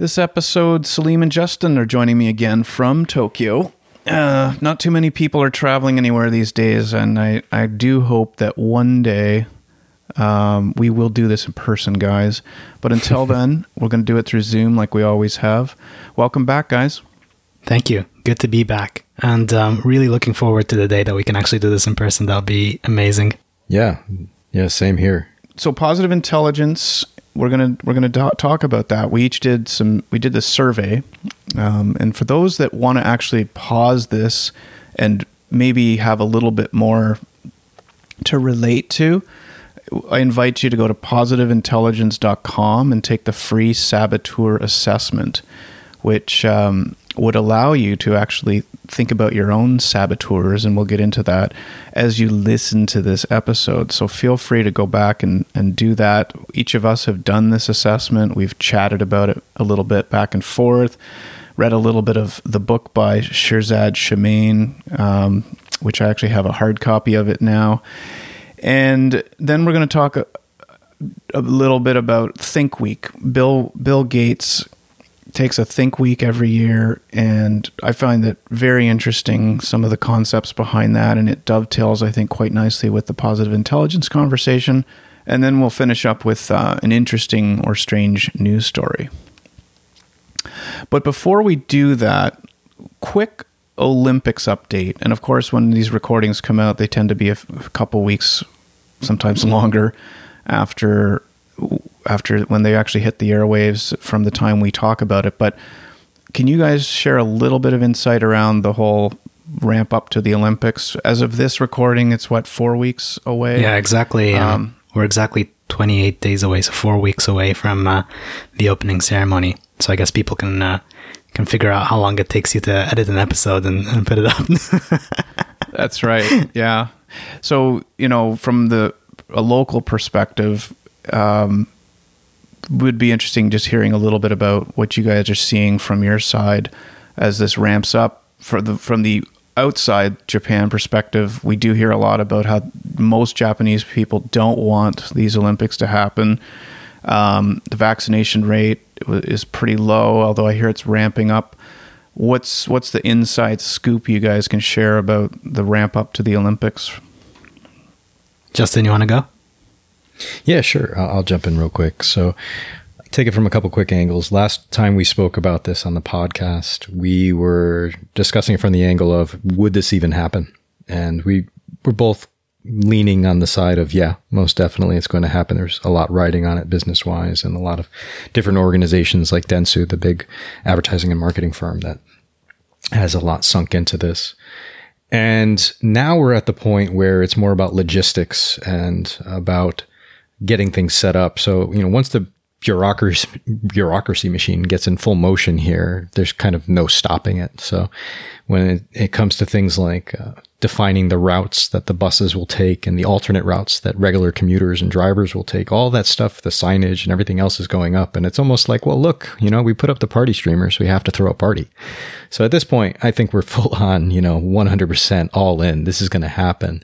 This episode, Salim and Justin are joining me again from Tokyo. Uh, not too many people are traveling anywhere these days, and I, I do hope that one day um, we will do this in person, guys. But until then, we're going to do it through Zoom like we always have. Welcome back, guys. Thank you. Good to be back. And um, really looking forward to the day that we can actually do this in person. That'll be amazing. Yeah. Yeah, same here. So positive intelligence we're gonna we're gonna do- talk about that. We each did some. We did this survey, um, and for those that want to actually pause this and maybe have a little bit more to relate to, I invite you to go to positiveintelligence.com and take the free saboteur assessment, which um, would allow you to actually think about your own saboteurs, and we'll get into that as you listen to this episode. So feel free to go back and, and do that. Each of us have done this assessment. We've chatted about it a little bit back and forth, read a little bit of the book by Shirzad Chamine, um, which I actually have a hard copy of it now. And then we're going to talk a, a little bit about Think Week. Bill Bill Gates takes a think week every year and i find that very interesting some of the concepts behind that and it dovetails i think quite nicely with the positive intelligence conversation. And then we'll finish up with uh, an interesting or strange news story. But before we do that quick olympics update. And of course when these recordings come out they tend to be a, f- a couple weeks sometimes longer after after when they actually hit the airwaves from the time we talk about it. But can you guys share a little bit of insight around the whole ramp up to the Olympics? As of this recording, it's what four weeks away. Yeah, exactly. Um, we're exactly 28 days away, so four weeks away from uh, the opening ceremony. So I guess people can uh, can figure out how long it takes you to edit an episode and, and put it up. That's right. Yeah. So you know, from the a local perspective, um, would be interesting just hearing a little bit about what you guys are seeing from your side as this ramps up. For the from the outside Japan perspective, we do hear a lot about how most Japanese people don't want these Olympics to happen. Um, the vaccination rate is pretty low, although I hear it's ramping up. What's what's the inside scoop you guys can share about the ramp up to the Olympics? Justin, you want to go? Yeah, sure. I'll, jump in real quick. So, take it from a couple quick angles. Last time we spoke about this on the podcast, we were discussing it from the angle of would this even happen? And we were both leaning on the side of yeah, most definitely it's going to happen. There's a lot riding on it business wise, and a lot of different organizations like Dentsu, the big advertising and marketing firm that has a lot sunk into this. And now we're at the point where it's more about logistics and about getting things set up. So, you know, once the bureaucracy bureaucracy machine gets in full motion here, there's kind of no stopping it. So, when it, it comes to things like uh, defining the routes that the buses will take and the alternate routes that regular commuters and drivers will take, all that stuff, the signage and everything else is going up. And it's almost like, well, look, you know, we put up the party streamers, we have to throw a party. So at this point, I think we're full on, you know, 100% all in. This is going to happen.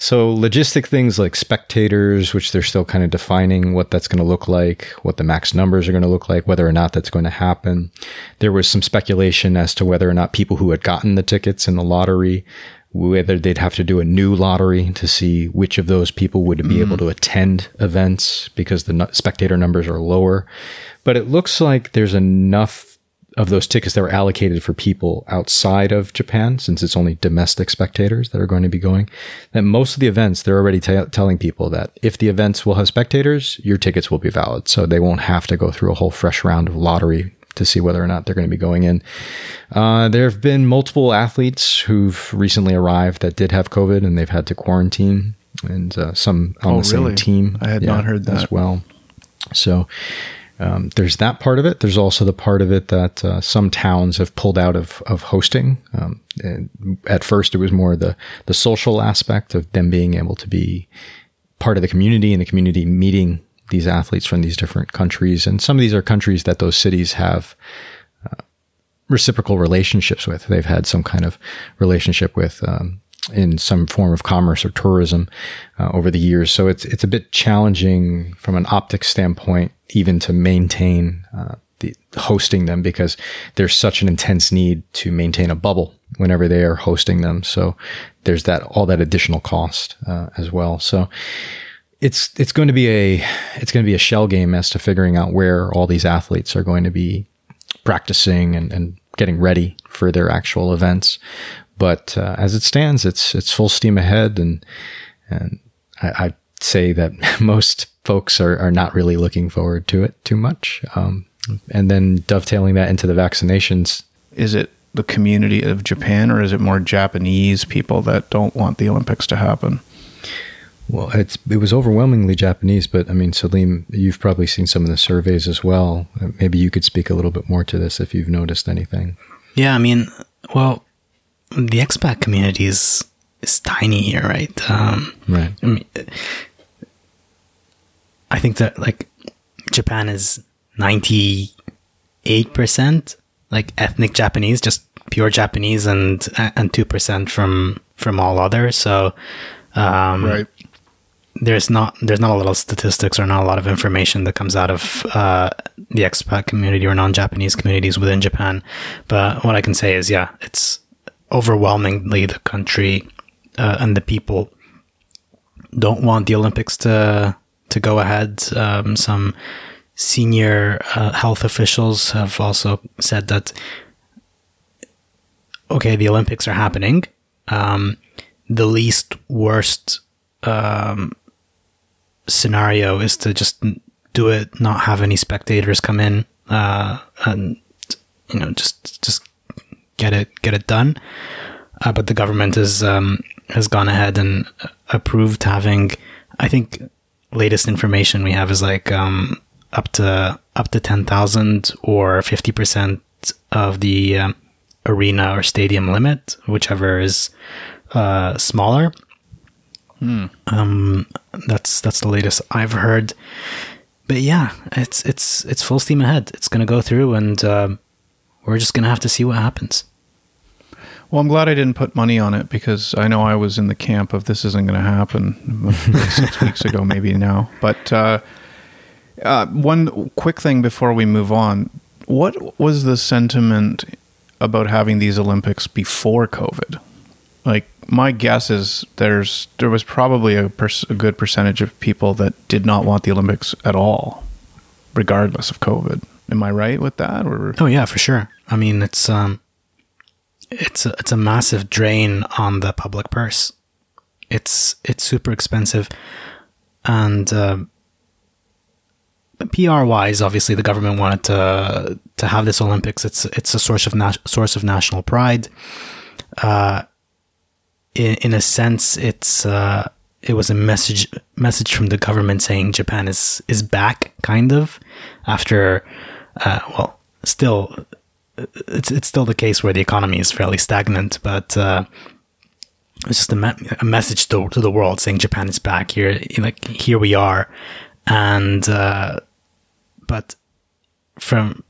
So logistic things like spectators, which they're still kind of defining what that's going to look like, what the max numbers are going to look like, whether or not that's going to happen. There was some speculation as to whether or not people who had gotten the tickets in the lottery, whether they'd have to do a new lottery to see which of those people would be mm. able to attend events because the spectator numbers are lower. But it looks like there's enough of those tickets that were allocated for people outside of Japan, since it's only domestic spectators that are going to be going, that most of the events, they're already t- telling people that if the events will have spectators, your tickets will be valid. So they won't have to go through a whole fresh round of lottery to see whether or not they're going to be going in. Uh, there have been multiple athletes who've recently arrived that did have COVID and they've had to quarantine, and uh, some on oh, the really? same team. I had yeah, not heard that as well. So um, there's that part of it. There's also the part of it that uh, some towns have pulled out of of hosting. Um, at first, it was more the the social aspect of them being able to be part of the community and the community meeting these athletes from these different countries. And some of these are countries that those cities have uh, reciprocal relationships with. They've had some kind of relationship with. Um, in some form of commerce or tourism uh, over the years. So it's it's a bit challenging from an optics standpoint, even to maintain uh, the hosting them because there's such an intense need to maintain a bubble whenever they are hosting them. So there's that all that additional cost uh, as well. So it's it's going to be a it's going to be a shell game as to figuring out where all these athletes are going to be practicing and, and getting ready for their actual events. But uh, as it stands, it's it's full steam ahead, and and I, I say that most folks are, are not really looking forward to it too much. Um, and then dovetailing that into the vaccinations. Is it the community of Japan or is it more Japanese people that don't want the Olympics to happen? Well, it's it was overwhelmingly Japanese, but I mean, Salim, you've probably seen some of the surveys as well. Maybe you could speak a little bit more to this if you've noticed anything. Yeah, I mean, well, the expat community is is tiny here, right? Um, right. I mean, I think that like Japan is ninety eight percent like ethnic Japanese, just pure Japanese, and and two percent from from all others. So, um, right. There's not there's not a lot of statistics or not a lot of information that comes out of uh, the expat community or non-Japanese communities within Japan. But what I can say is, yeah, it's overwhelmingly the country uh, and the people don't want the Olympics to to go ahead. Um, some senior uh, health officials have also said that okay, the Olympics are happening. Um, the least worst um, scenario is to just do it, not have any spectators come in, uh, and you know just just get it get it done. Uh, but the government has um, has gone ahead and approved having. I think latest information we have is like um, up to up to ten thousand or fifty percent of the um, arena or stadium limit, whichever is uh, smaller. Hmm. Um, that's that's the latest I've heard. But yeah, it's it's it's full steam ahead. It's gonna go through, and uh, we're just gonna have to see what happens. Well, I'm glad I didn't put money on it because I know I was in the camp of this isn't going to happen six weeks ago, maybe now. But uh, uh, one quick thing before we move on: what was the sentiment about having these Olympics before COVID? Like my guess is there's there was probably a, pers- a good percentage of people that did not want the Olympics at all, regardless of COVID. Am I right with that? Or oh yeah, for sure. I mean, it's um, it's a, it's a massive drain on the public purse. It's it's super expensive, and uh, PR wise, obviously the government wanted to to have this Olympics. It's it's a source of na- source of national pride. Uh, in in a sense, it's uh, it was a message message from the government saying Japan is is back, kind of after uh, well, still it's it's still the case where the economy is fairly stagnant, but uh, it's just a, me- a message to, to the world saying Japan is back here, like here we are, and uh, but from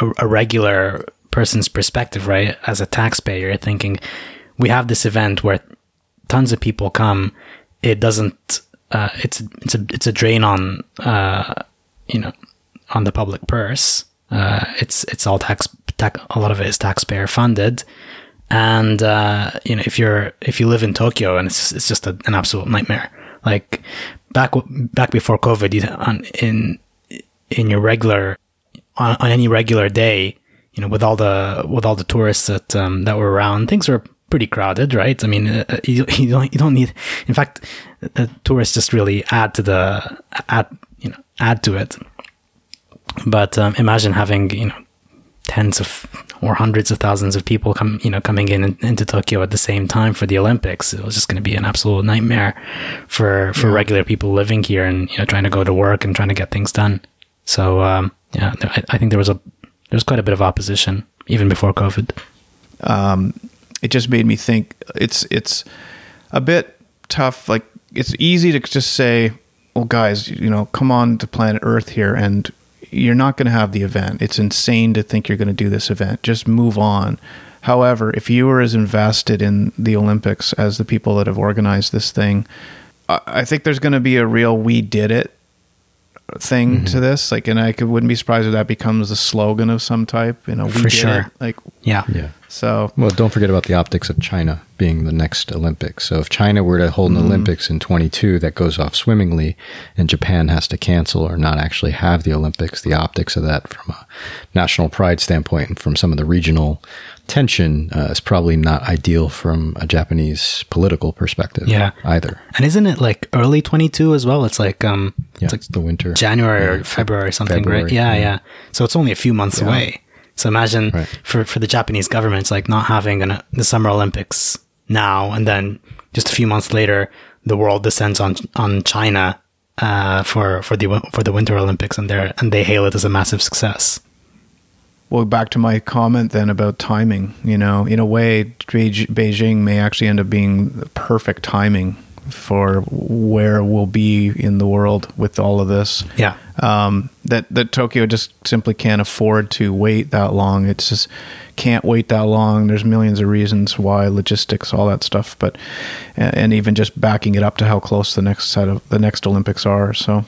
a, a, regular person's perspective, right, as a taxpayer, thinking we have this event where tons of people come, it doesn't, uh, it's it's a it's a drain on uh, you know on the public purse. Uh, it's it's all tax, tax a lot of it is taxpayer funded and uh, you know if you're if you live in Tokyo and it's it's just a, an absolute nightmare. Like back back before COVID, you, on, in in your regular on, on, any regular day, you know, with all the with all the tourists that um, that were around, things were pretty crowded, right? I mean, uh, you, you don't you don't need. In fact, the tourists just really add to the add you know add to it. But um, imagine having you know tens of or hundreds of thousands of people come you know coming in into Tokyo at the same time for the Olympics. It was just going to be an absolute nightmare for for yeah. regular people living here and you know trying to go to work and trying to get things done. So um, yeah, I, I, think there was a there was quite a bit of opposition even before COVID. Um, it just made me think it's it's a bit tough. Like it's easy to just say, "Well, guys, you know, come on to planet Earth here and." You're not going to have the event. It's insane to think you're going to do this event. Just move on. However, if you were as invested in the Olympics as the people that have organized this thing, I think there's going to be a real we did it thing Mm-hmm. to this. Like, and I could, wouldn't be surprised if that becomes a slogan of some type. You know, we For did sure. it. Like, Yeah. Yeah. so Well, don't forget about the optics of China being the next Olympics. So if China were to hold an Olympics in 22 that goes off swimmingly and Japan has to cancel or not actually have the Olympics, the optics of that from a national pride standpoint and from some of the regional tension uh, is probably not ideal from a Japanese political perspective Yeah. either. And isn't it like early 22 as well? It's like um Yeah, it's like it's the winter. January or February or something, right? Yeah, yeah. yeah, So it's only a few months away. So imagine Right. for for the Japanese government, it's like not having an, the Summer Olympics now, and then just a few months later, the world descends on on China uh, for for the for the Winter Olympics, and they and they hail it as a massive success. Well, back to my comment then about timing. You know, in a way, Beijing may actually end up being the perfect timing for where we'll be in the world with all of this. Yeah. Um, that that Tokyo just simply can't afford to wait that long. It's just can't wait that long. There's millions of reasons why, logistics, all that stuff. But and, and even just backing it up to how close the next set of the next Olympics are. So.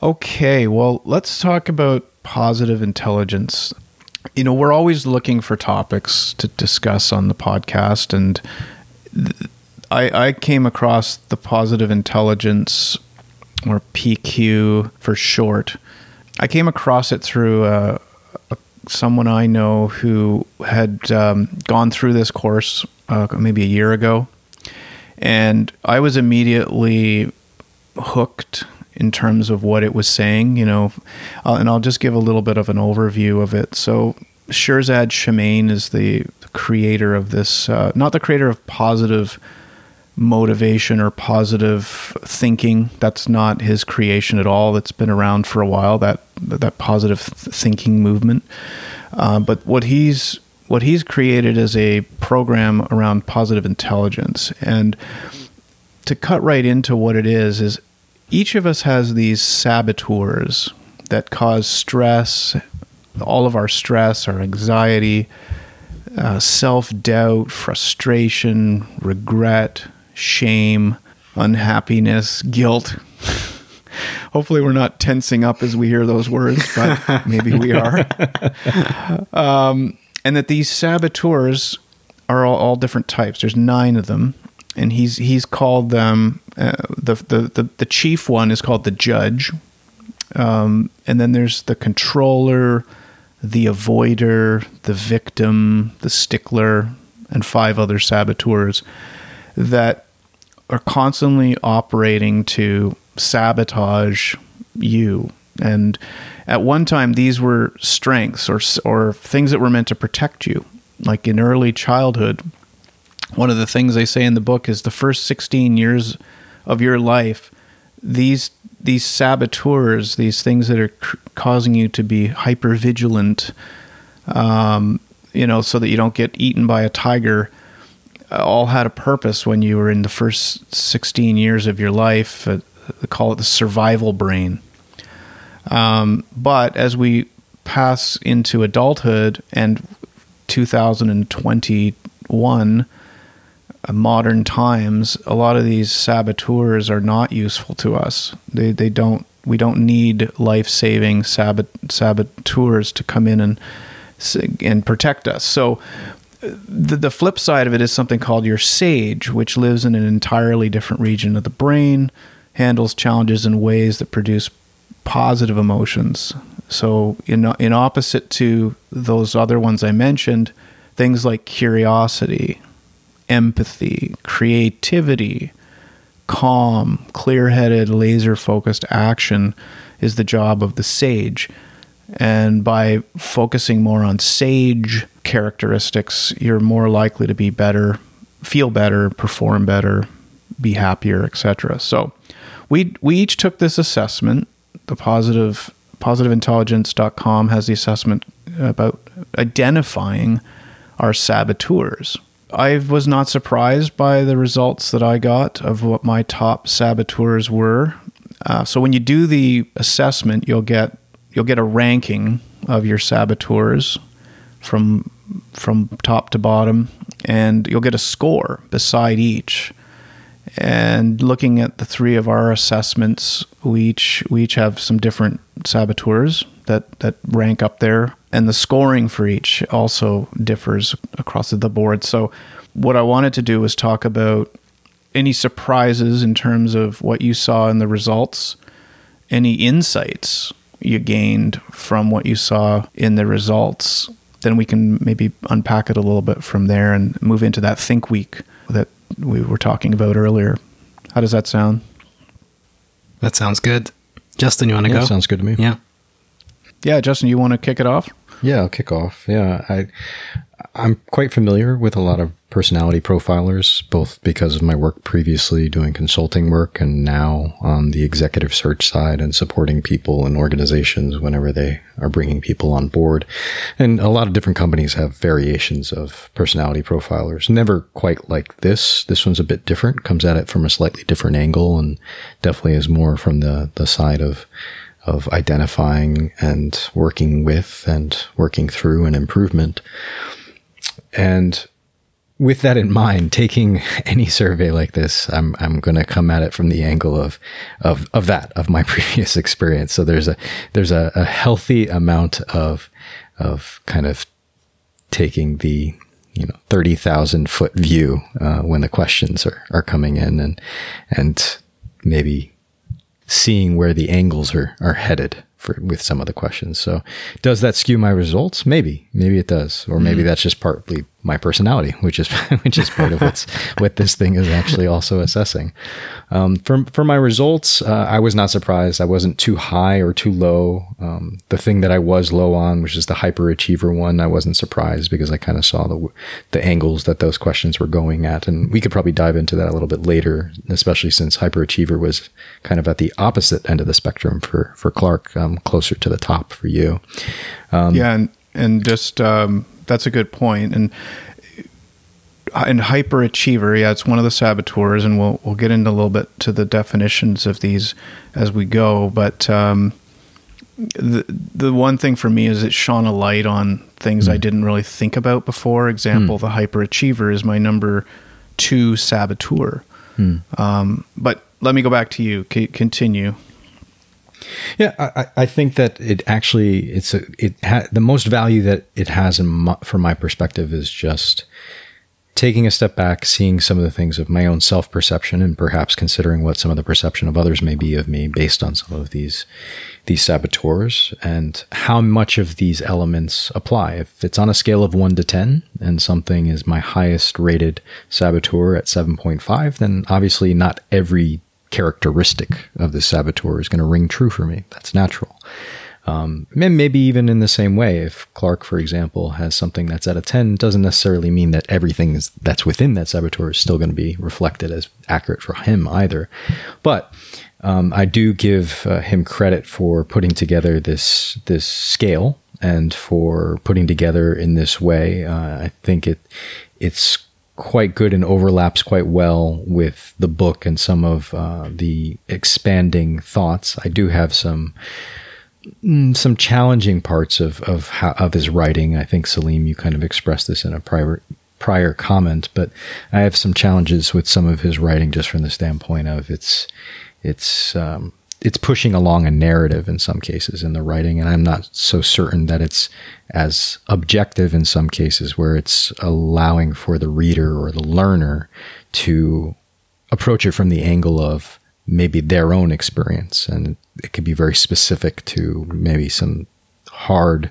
Okay, well, let's talk about positive intelligence. You know, we're always looking for topics to discuss on the podcast, and I, I came across the positive intelligence, or PQ for short. I came across it through uh, a, someone I know who had um, gone through this course uh, maybe a year ago, and I was immediately hooked in terms of what it was saying, you know, uh, and I'll just give a little bit of an overview of it. So, Shirzad Chamine is the creator of this, uh, not the creator of positive motivation or positive thinking. That's not his creation at all. That's been around for a while. That that positive thinking movement. Uh, but what he's what he's created is a program around positive intelligence and to cut right into what it is is each of us has these saboteurs that cause stress all of our stress our anxiety uh, self-doubt frustration regret shame unhappiness guilt. Hopefully we're not tensing up as we hear those words but maybe we are. Um, and that these saboteurs are all, all different types. There's nine of them and he's he's called them uh, the, the the the chief one is called the judge, um, and then there's the controller, the avoider, the victim, the stickler, and five other saboteurs that are constantly operating to sabotage you. And at one time, these were strengths or or things that were meant to protect you, like in early childhood one of the things they say in the book is the first 16 years of your life these these saboteurs these things that are cr- causing you to be hyper vigilant um, you know so that you don't get eaten by a tiger uh, all had a purpose when you were in the first 16 years of your life uh, call it the survival brain. Um, but as we pass into adulthood and 2021 uh, modern times, a lot of these saboteurs are not useful to us. They they don't we don't need life saving sabot, saboteurs to come in and and protect us. So uh, the, the flip side of it is something called your sage, which lives in an entirely different region of the brain, handles challenges in ways that produce positive emotions. So in in opposite to those other ones I mentioned, things like curiosity, empathy, creativity, calm, clear-headed, laser-focused action is the job of the sage. And by focusing more on sage characteristics, you're more likely to be better, feel better, perform better, be happier, etc. So we we each took this assessment. The positive positiveintelligence.com has the assessment about identifying our saboteurs. I was not surprised by the results that I got of what my top saboteurs were. Uh, so when you do the assessment, you'll get you'll get a ranking of your saboteurs from from top to bottom, and you'll get a score beside each. and looking at the three of our assessments, we each we each have some different saboteurs that that rank up there, and the scoring for each also differs across the board. So, what I wanted to do was talk about any surprises in terms of what you saw in the results, any insights you gained from what you saw in the results. Then we can maybe unpack it a little bit from there and move into that think week that we were talking about earlier. How does that sound? That sounds good. Justin, you want to Yeah, go? sounds good to me. Yeah. Yeah, Justin, you want to kick it off? Yeah, I'll kick off. Yeah, I I'm quite familiar with a lot of personality profilers, both because of my work previously doing consulting work and now on the executive search side and supporting people and organizations whenever they are bringing people on board. And a lot of different companies have variations of personality profilers. Never quite like this. This one's a bit different, comes at it from a slightly different angle and definitely is more from the the side of of identifying and working with and working through an improvement. And with that in mind, taking any survey like this, I'm I'm going to come at it from the angle of of of that of my previous experience. So there's a there's a, a healthy amount of of kind of taking the you know thirty thousand foot view uh, when the questions are are coming in and and maybe seeing where the angles are are headed for with some of the questions. So, does that skew my results? Maybe, maybe it does, or maybe mm-hmm. that's just partly my personality, which is which is part of what's what this thing is actually also assessing. Um, for for my results, uh, I was not surprised. I wasn't too high or too low. Um, the thing that I was low on, which is the hyperachiever one, I wasn't surprised because I kind of saw the the angles that those questions were going at, and we could probably dive into that a little bit later, especially since hyperachiever was kind of at the opposite end of the spectrum for for Clark, um, closer to the top for you. yeah, and and just um, that's a good point. And and hyperachiever, yeah, it's one of the saboteurs, and we'll we'll get into a little bit to the definitions of these as we go. But um, the the one thing for me is it shone a light on things I didn't really think about before. Example, the hyperachiever is my number two saboteur. Um, but let me go back to you. C- continue. Yeah, I, I- think that it actually it's a it ha- the most value that it has in my, from my perspective is just taking a step back, seeing some of the things of my own self perception, and perhaps considering what some of the perception of others may be of me based on some of these these saboteurs and how much of these elements apply. If it's on a scale of one to ten, and something is my highest rated saboteur at seven point five, then obviously not every characteristic of the saboteur is going to ring true for me. That's natural. Um, maybe even in the same way, if Clark, for example, has something that's at a 10, doesn't necessarily mean that everything is, that's within that saboteur is still going to be reflected as accurate for him either. But um, I do give uh, him credit for putting together this this scale and for putting together in this way. Uh, I think it it's quite good and overlaps quite well with the book and some of uh, the expanding thoughts. I do have some mm, some challenging parts of of how, of his writing. I think Salim, you kind of expressed this in a prior prior comment, but I have some challenges with some of his writing just from the standpoint of it's it's um, it's pushing along a narrative in some cases in the writing, and I'm not so certain that it's as objective in some cases where it's allowing for the reader or the learner to approach it from the angle of maybe their own experience, and it could be very specific to maybe some hard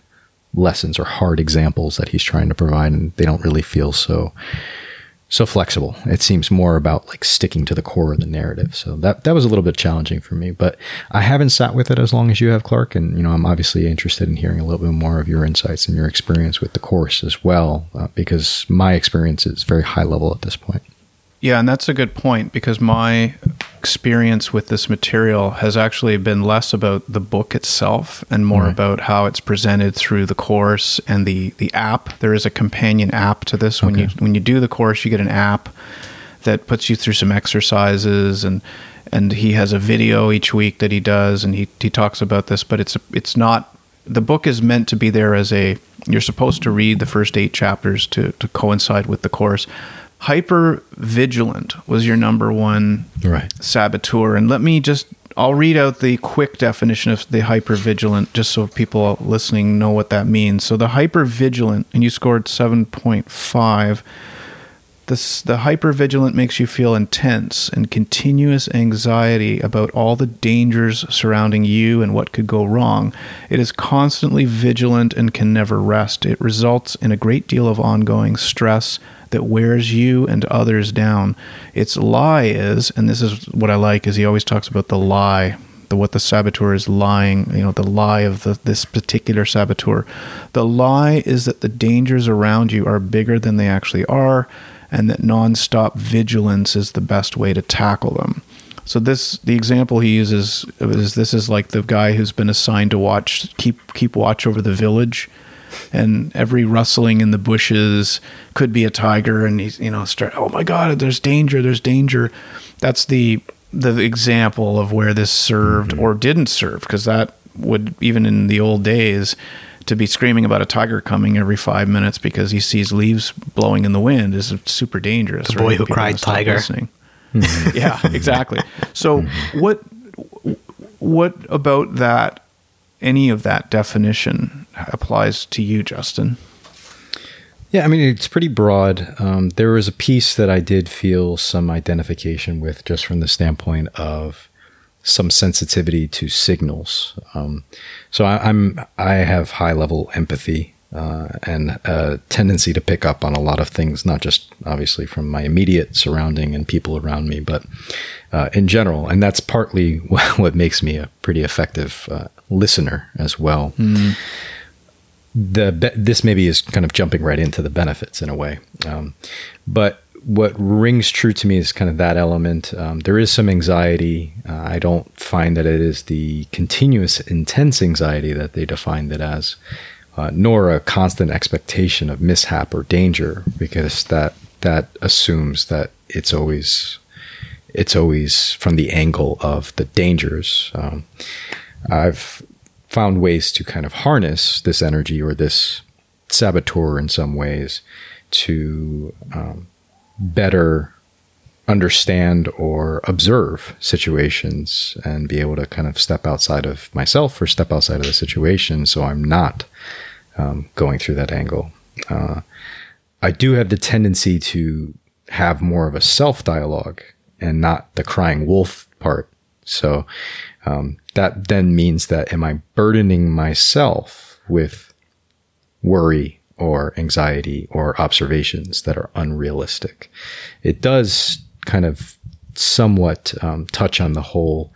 lessons or hard examples that he's trying to provide, and they don't really feel so so flexible. It seems more about like sticking to the core of the narrative. So that that was a little bit challenging for me, but I haven't sat with it as long as you have, Clark. And you know, I'm obviously interested in hearing a little bit more of your insights and your experience with the course as well, uh, because my experience is very high level at this point. Yeah, and that's a good point because my experience with this material has actually been less about the book itself and more Right. about how it's presented through the course and the the app. There is a companion app to this. When you when you do the course, you get an app that puts you through some exercises and and he has a video each week that he does and he he talks about this, but it's it's not the book is meant to be there as a you're supposed to read the first eight chapters to to coincide with the course hyper vigilant was your number one Right. saboteur. And let me just, I'll read out the quick definition of the hyper vigilant just so people listening know what that means. So the hyper vigilant, and you scored 7.5. This, the hypervigilant makes you feel intense and continuous anxiety about all the dangers surrounding you and what could go wrong. It is constantly vigilant and can never rest. It results in a great deal of ongoing stress that wears you and others down. Its lie is, and this is what I like, is he always talks about the lie the what the saboteur is lying you know the lie of the, this particular saboteur. The lie is that the dangers around you are bigger than they actually are and that nonstop vigilance is the best way to tackle them. So this the example he uses is this is like the guy who's been assigned to watch keep keep watch over the village and every rustling in the bushes could be a tiger and he's you know start oh my god there's danger there's danger that's the the example of where this served mm-hmm. or didn't serve because that would even in the old days to be screaming about a tiger coming every five minutes because he sees leaves blowing in the wind is super dangerous. The boy who People cried tiger. listening. Mm-hmm. yeah, exactly. So mm-hmm. what what about that? Any of that definition applies to you, Justin? Yeah, I mean, it's pretty broad. Um, there was a piece that I did feel some identification with just from the standpoint of some sensitivity to signals. Um, so I, I'm I have high level empathy uh, and a tendency to pick up on a lot of things, not just obviously from my immediate surrounding and people around me, but uh, in general. And that's partly what makes me a pretty effective uh, listener as well the be- this maybe is kind of jumping right into the benefits in a way, um, but what rings true to me is kind of that element. Um, there is some anxiety. Uh, I don't find that it is the continuous, intense anxiety that they defined it as, uh, nor a constant expectation of mishap or danger, because that that assumes that it's always it's always from the angle of the dangers. Um, I've found ways to kind of harness this energy or this saboteur in some ways to um, better understand or observe situations and be able to kind of step outside of myself or step outside of the situation so I'm not um, going through that angle. Uh, I do have the tendency to have more of a self dialogue and not the crying wolf part. So um, that then means that am I burdening myself with worry or anxiety or observations that are unrealistic? It does kind of somewhat um, touch on the whole.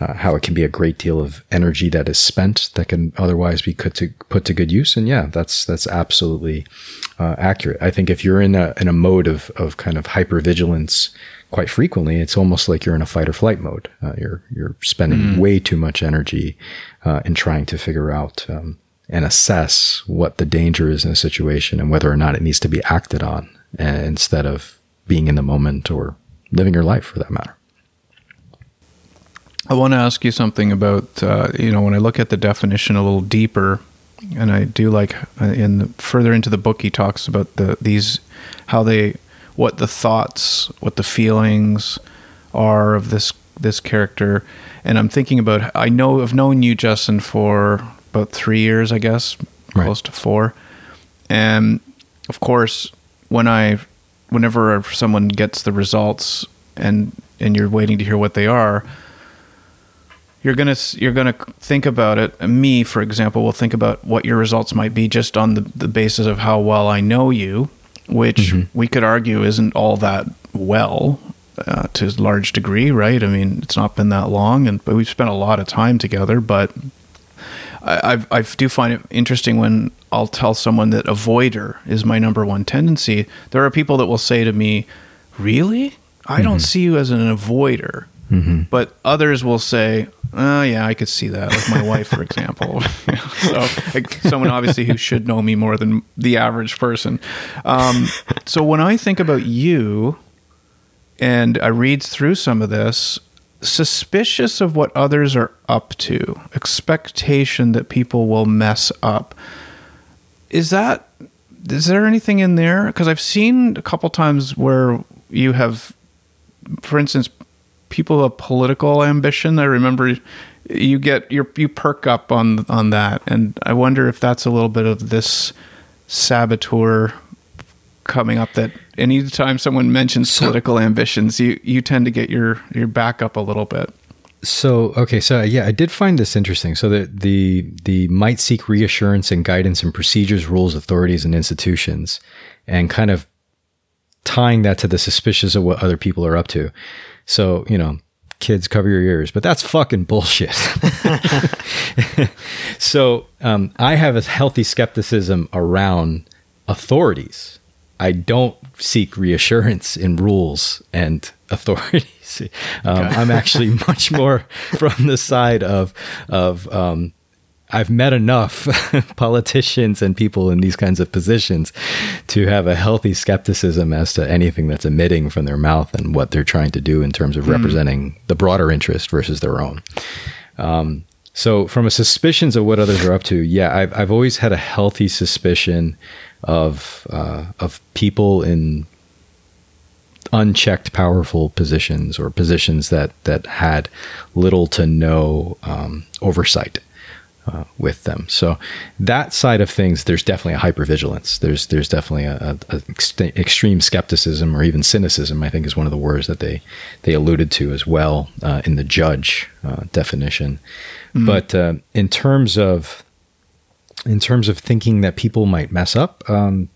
Uh, how it can be a great deal of energy that is spent that can otherwise be put to put to good use, and yeah, that's that's absolutely uh, accurate. I think if you're in a in a mode of of kind of hypervigilance quite frequently, it's almost like you're in a fight or flight mode. Uh, you're you're spending way too much energy uh, in trying to figure out um, and assess what the danger is in a situation and whether or not it needs to be acted on, uh, instead of being in the moment or living your life for that matter. I want to ask you something about uh, you know when I look at the definition a little deeper, and I do like uh, in the, further into the book he talks about the these how they what the thoughts, what the feelings are of this this character, and I'm thinking about I know I've known you Justin for about three years I guess Right. close to four, and of course when I whenever someone gets the results and and you're waiting to hear what they are you're gonna you're gonna think about it. Me, for example, will think about what your results might be just on the, the basis of how well I know you, which we could argue isn't all that well uh, to a large degree, right? I mean, it's not been that long, and but we've spent a lot of time together. But I, I've, I do find it interesting when I'll tell someone that avoider is my number one tendency. There are people that will say to me, "Really? I don't see you as an avoider." But others will say, "Oh, yeah, I could see that." Like my wife, for example. so, like, someone obviously who should know me more than the average person. Um, so when I think about you, and I read through some of this, suspicious of what others are up to, expectation that people will mess up. Is that is there anything in there? Because I've seen a couple times where you have, for instance, people of political ambition. I remember you get you you perk up on on that, and I wonder if that's a little bit of this saboteur coming up. That anytime someone mentions So- political ambitions, you you tend to get your your back up a little bit. So okay, so yeah, I did find this interesting. So the the the might seek reassurance and guidance in procedures, rules, authorities, and institutions, and kind of tying that to the suspicious of what other people are up to. So you know, kids, cover your ears, but that's fucking bullshit. so um, I have a healthy skepticism around authorities. I don't seek reassurance in rules and authorities. Um, I'm actually much more from the side of of um, I've met enough politicians and people in these kinds of positions to have a healthy skepticism as to anything that's emitting from their mouth and what they're trying to do in terms of representing the broader interest versus their own. Um, so, from a suspicions of what others are up to, yeah, I've I've always had a healthy suspicion of uh, of people in unchecked powerful positions or positions that that had little to no um, oversight uh, with them. So that side of things, there's definitely a hypervigilance. There's there's definitely a, a, a ext- extreme skepticism or even cynicism. I think is one of the words that they they alluded to as well uh, in the judge uh, definition. But uh, in terms of in terms of thinking that people might mess up, um,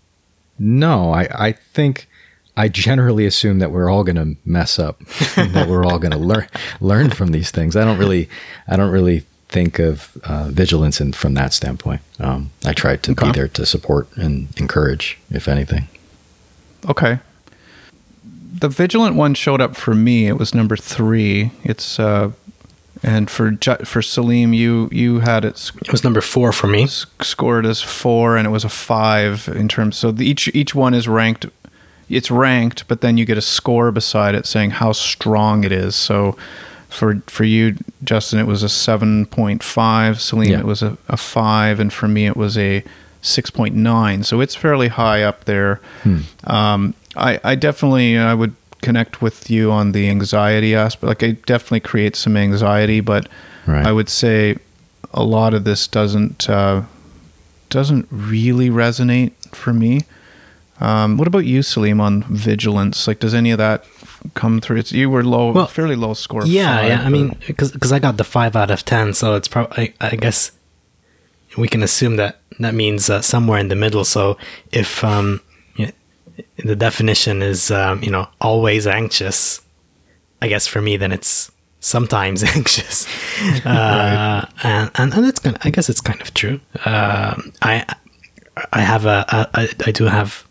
no, I, I think I generally assume that we're all going to mess up, and that we're all going to learn learn from these things. I don't really, I don't really think of uh, vigilance and from that standpoint. Um, I try to Okay. be there to support and encourage, if anything. Okay. The vigilant one showed up for me. It was number three. It's uh, and for Ju- for Salim, you you had it sc- It was number four for me. s- scored as four, and it was a five in terms. So the, each each one is ranked. It's ranked, but then you get a score beside it saying how strong it is. So for for you, Justin, it was a seven point five. Salim, Yeah. it was a, a five, and for me, it was a six point nine. So it's fairly high up there. Um, I I definitely I would connect with you on the anxiety aspect. Like it definitely creates some anxiety, but Right. I would say a lot of this doesn't uh, doesn't really resonate for me. Um, what about you, Salim, on vigilance? Like, does any of that come through? It's, you were low, Well, fairly low score. Yeah, five, yeah. I mean, because I got the five out of ten, so it's probably. I, I guess we can assume that that means uh, somewhere in the middle. So if um, the definition is um, you know always anxious, I guess for me then it's sometimes anxious, uh, and and and it's kind. I guess it's kind of true. Um, I I have a, a I, I do have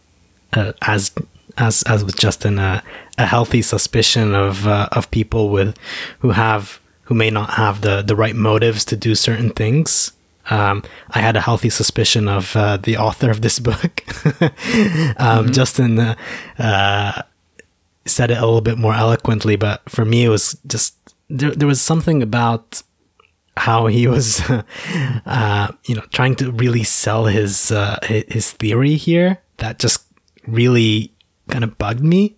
uh, as as as with Justin a, a healthy suspicion of uh, of people with who have who may not have the the right motives to do certain things. Um, I had a healthy suspicion of uh, the author of this book. um, Justin uh, uh, said it a little bit more eloquently, but for me, it was just there. There was something about how he was, uh, you know, trying to really sell his uh, his theory here. That just really kind of bugged me.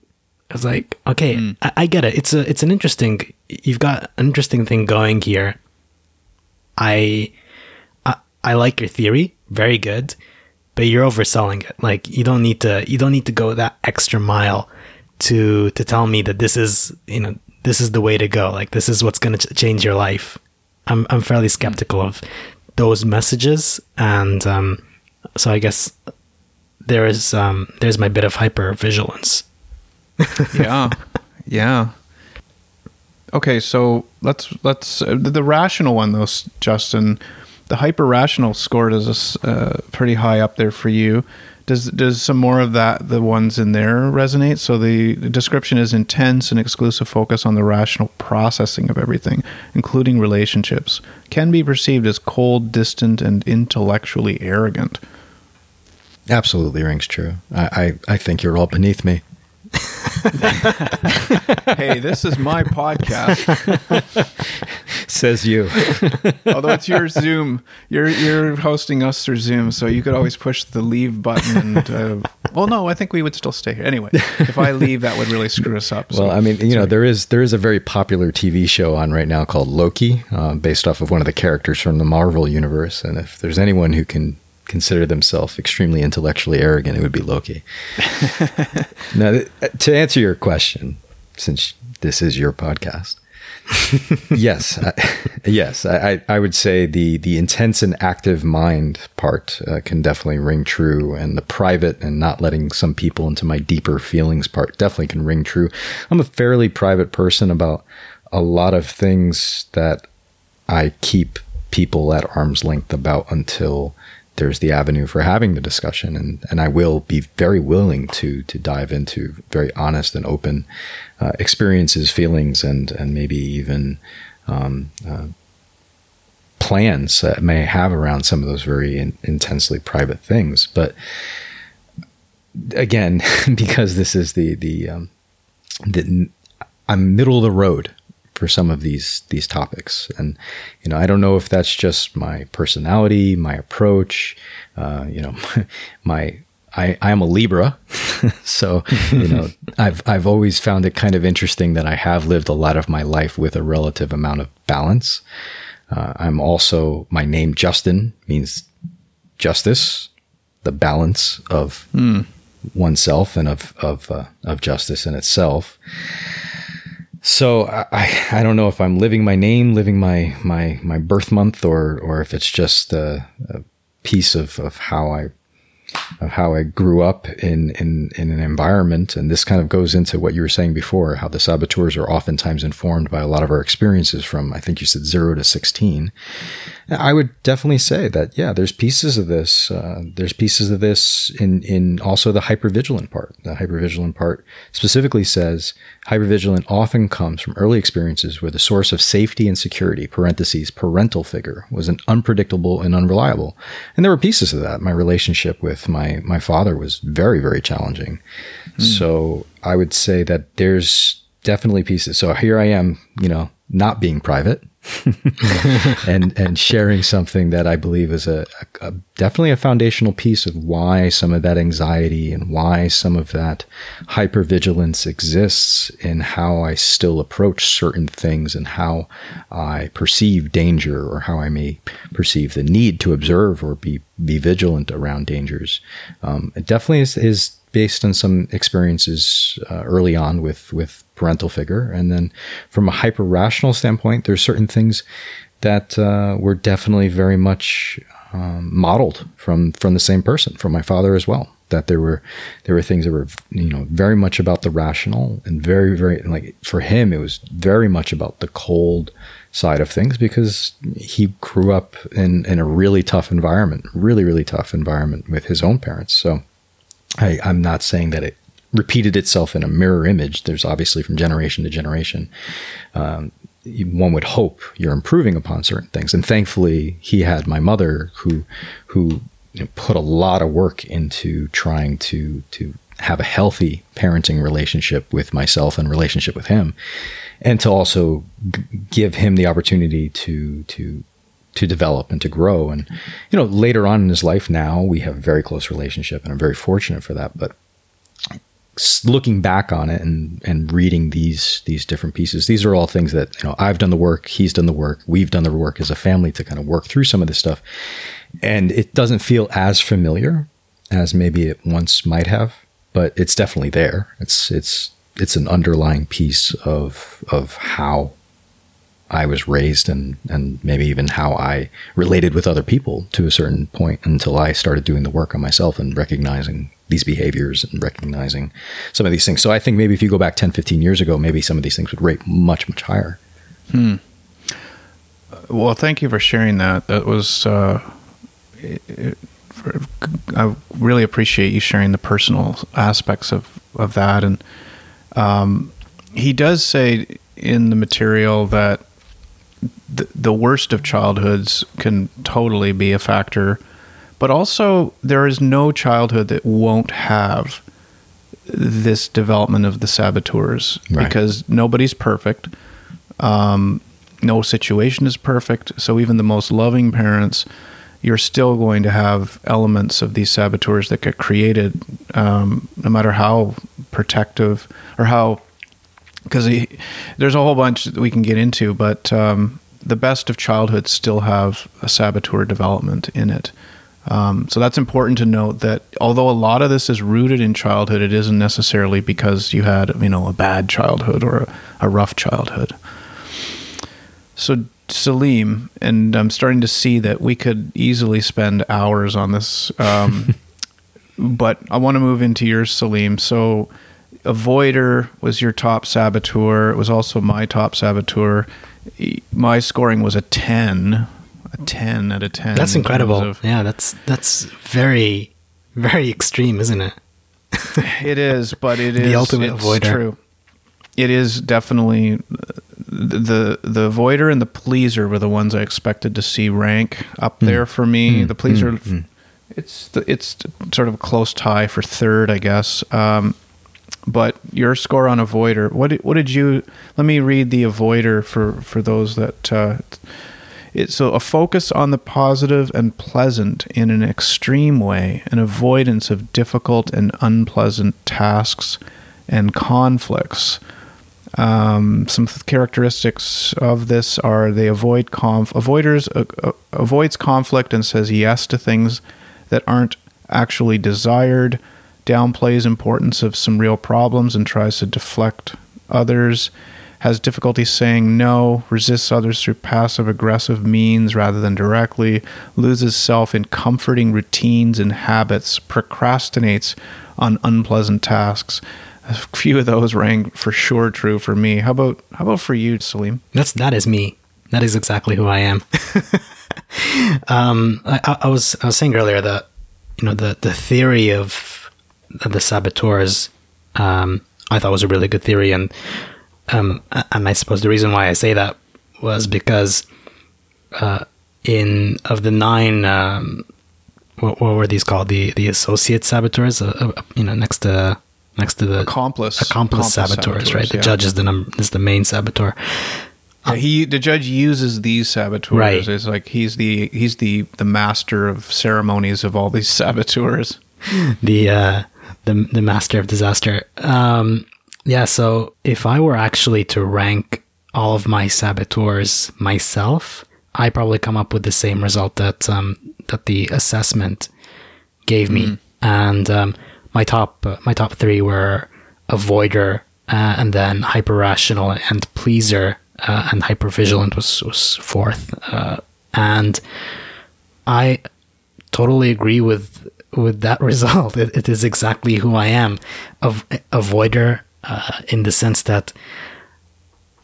I was like, okay, I, I get it. It's a it's an interesting. You've got an interesting thing going here. I, I I like your theory, very good, but you're overselling it. Like you don't need to you don't need to go that extra mile to to tell me that this is you know this is the way to go. Like this is what's going to ch- change your life. I'm I'm fairly skeptical of those messages, and um, so I guess there is um, there's my bit of hyper vigilance. yeah, yeah. Okay, so let's let's uh, the, rational one though, Justin. The hyper rational scored as a s- uh, pretty high up there for you. Does does some more of that the ones in there resonate? So the description is intense and exclusive focus on the rational processing of everything, including relationships, can be perceived as cold, distant, and intellectually arrogant. Absolutely rings true. I, I, I think you're all beneath me. hey, this is my podcast. Says you. Although it's your Zoom, you're you're hosting us through Zoom, so you could always push the leave button. And uh, well, no, I think we would still stay here anyway. If I leave, that would really screw us up. Well, I mean, you know, there is there is a very popular TV show on right now called Loki, uh, based off of one of the characters from the Marvel universe. And if there's anyone who can consider themselves extremely intellectually arrogant, it would be Loki. now, th- to answer your question, since this is your podcast, yes, I, yes, I, I would say the the intense and active mind part uh, can definitely ring true, and the private and not letting some people into my deeper feelings part definitely can ring true. I'm a fairly private person about a lot of things that I keep people at arm's length about until there's the avenue for having the discussion and, and I will be very willing to to dive into very honest and open uh, experiences, feelings, and and maybe even um, uh, plans that may have around some of those very in, intensely private things. But again, because this is the the um, the I'm middle of the road for some of these these topics and you know i don't know if that's just my personality my approach uh, you know my I, I am a Libra, so you know I've I've always found it kind of interesting that I have lived a lot of my life with a relative amount of balance. Uh, I'm also my name Justin means justice, the balance of mm. oneself and of of uh, of justice in itself. So I, I don't know if I'm living my name, living my my my birth month, or or if it's just a, a piece of of how I of how I grew up in, in, in an environment. And this kind of goes into what you were saying before, how the saboteurs are oftentimes informed by a lot of our experiences from, I think you said zero to 16. I would definitely say that, yeah, there's pieces of this. Uh, there's pieces of this in, in also the hypervigilant part. The hypervigilant part specifically says hypervigilant often comes from early experiences where the source of safety and security, parentheses, parental figure, was an unpredictable and unreliable. And there were pieces of that. My relationship with my, my father was very, very challenging. Mm. So I would say that there's definitely pieces. So here I am, you know, not being private and and sharing something that I believe is a, a, definitely a foundational piece of why some of that anxiety and why some of that hypervigilance exists in how I still approach certain things and how I perceive danger or how I may perceive the need to observe or be be vigilant around dangers. Um, it definitely is, is based on some experiences uh, early on with with parental figure, and then from a hyper rational standpoint, there's certain things that uh, were definitely very much um, modeled from from the same person, from my father as well. That there were there were things that were you know very much about the rational and very very like for him it was very much about the cold side of things because he grew up in in a really tough environment, really really tough environment with his own parents. So I, I'm not saying that it repeated itself in a mirror image. There's obviously from generation to generation. Um, one would hope you're improving upon certain things, and thankfully, he had my mother who who put a lot of work into trying to to have a healthy parenting relationship with myself and relationship with him, and to also g- give him the opportunity to to to develop and to grow. And, you know, later on in his life now, we have a very close relationship and I'm very fortunate for that. But looking back on it and, and reading these, these different pieces, these are all things that, you know, I've done the work, he's done the work, we've done the work as a family to kind of work through some of this stuff. And it doesn't feel as familiar as maybe it once might have, but it's definitely there. It's, it's, it's an underlying piece of, of how I was raised and, and maybe even how I related with other people to a certain point until I started doing the work on myself and recognizing these behaviors and recognizing some of these things. So I think maybe if you go back 10, 15 years ago, maybe some of these things would rate much, much higher. Hmm. Well, thank you for sharing that. That was, uh, it, for, I really appreciate you sharing the personal aspects of, of that. And um, he does say in the material that the, the worst of childhoods can totally be a factor, but also there is no childhood that won't have this development of the saboteurs right. because nobody's perfect. Um, no situation is perfect. So even the most loving parents, you're still going to have elements of these saboteurs that get created, um, no matter how protective or how. Because there's a whole bunch that we can get into, but um, the best of childhood still have a saboteur development in it. Um, so that's important to note that although a lot of this is rooted in childhood, it isn't necessarily because you had you know a bad childhood or a, a rough childhood. So Salim, and I'm starting to see that we could easily spend hours on this, um, but I want to move into yours, Salim. So Avoider was your top saboteur. It was also my top saboteur. My scoring was a 10 a 10 out of 10 that's incredible of, yeah that's that's very very extreme isn't it it is but it is the ultimate avoider true it is definitely the the avoider and the pleaser were the ones I expected to see rank up mm. there for me. Mm. The pleaser, mm. it's the, it's sort of a close tie for third, I guess. Um, but your score on avoider, what did, what did you? Let me read the avoider for for those that. Uh, it's so a focus on the positive and pleasant in an extreme way, an avoidance of difficult and unpleasant tasks and conflicts. Um, some characteristics of this are they avoid conf avoiders uh, uh, avoids conflict and says yes to things that aren't actually desired, downplays importance of some real problems and tries to deflect others has difficulty saying no, resists others through passive aggressive means rather than directly, loses self in comforting routines and habits, procrastinates on unpleasant tasks. A few of those rang for sure true for me. How about how about for you, Salim? That's that is me. That is exactly who I am. um, I, I, was I was saying earlier that you know the the theory of the saboteurs um, I thought was a really good theory, and um, and I suppose the reason why I say that was because uh, in of the nine, um, what, what, were these called? The the associate saboteurs, uh, uh, you know, next to next to the accomplice accomplice, accomplice saboteurs, saboteurs, right? The yeah. judge is the num- is the main saboteur. Yeah, he the judge uses these saboteurs. Right. It's like he's the he's the the master of ceremonies of all these saboteurs. the uh, the the master of disaster. Um, yeah, so if I were actually to rank all of my saboteurs myself, I probably come up with the same result that um, that the assessment gave me. Mm. And um, my top uh, my top three were avoider, uh, and then hyper rational and pleaser, uh, and hyper vigilant was was fourth. Uh, and I totally agree with with that result. It, it is exactly who I am. Of avoider uh, in the sense that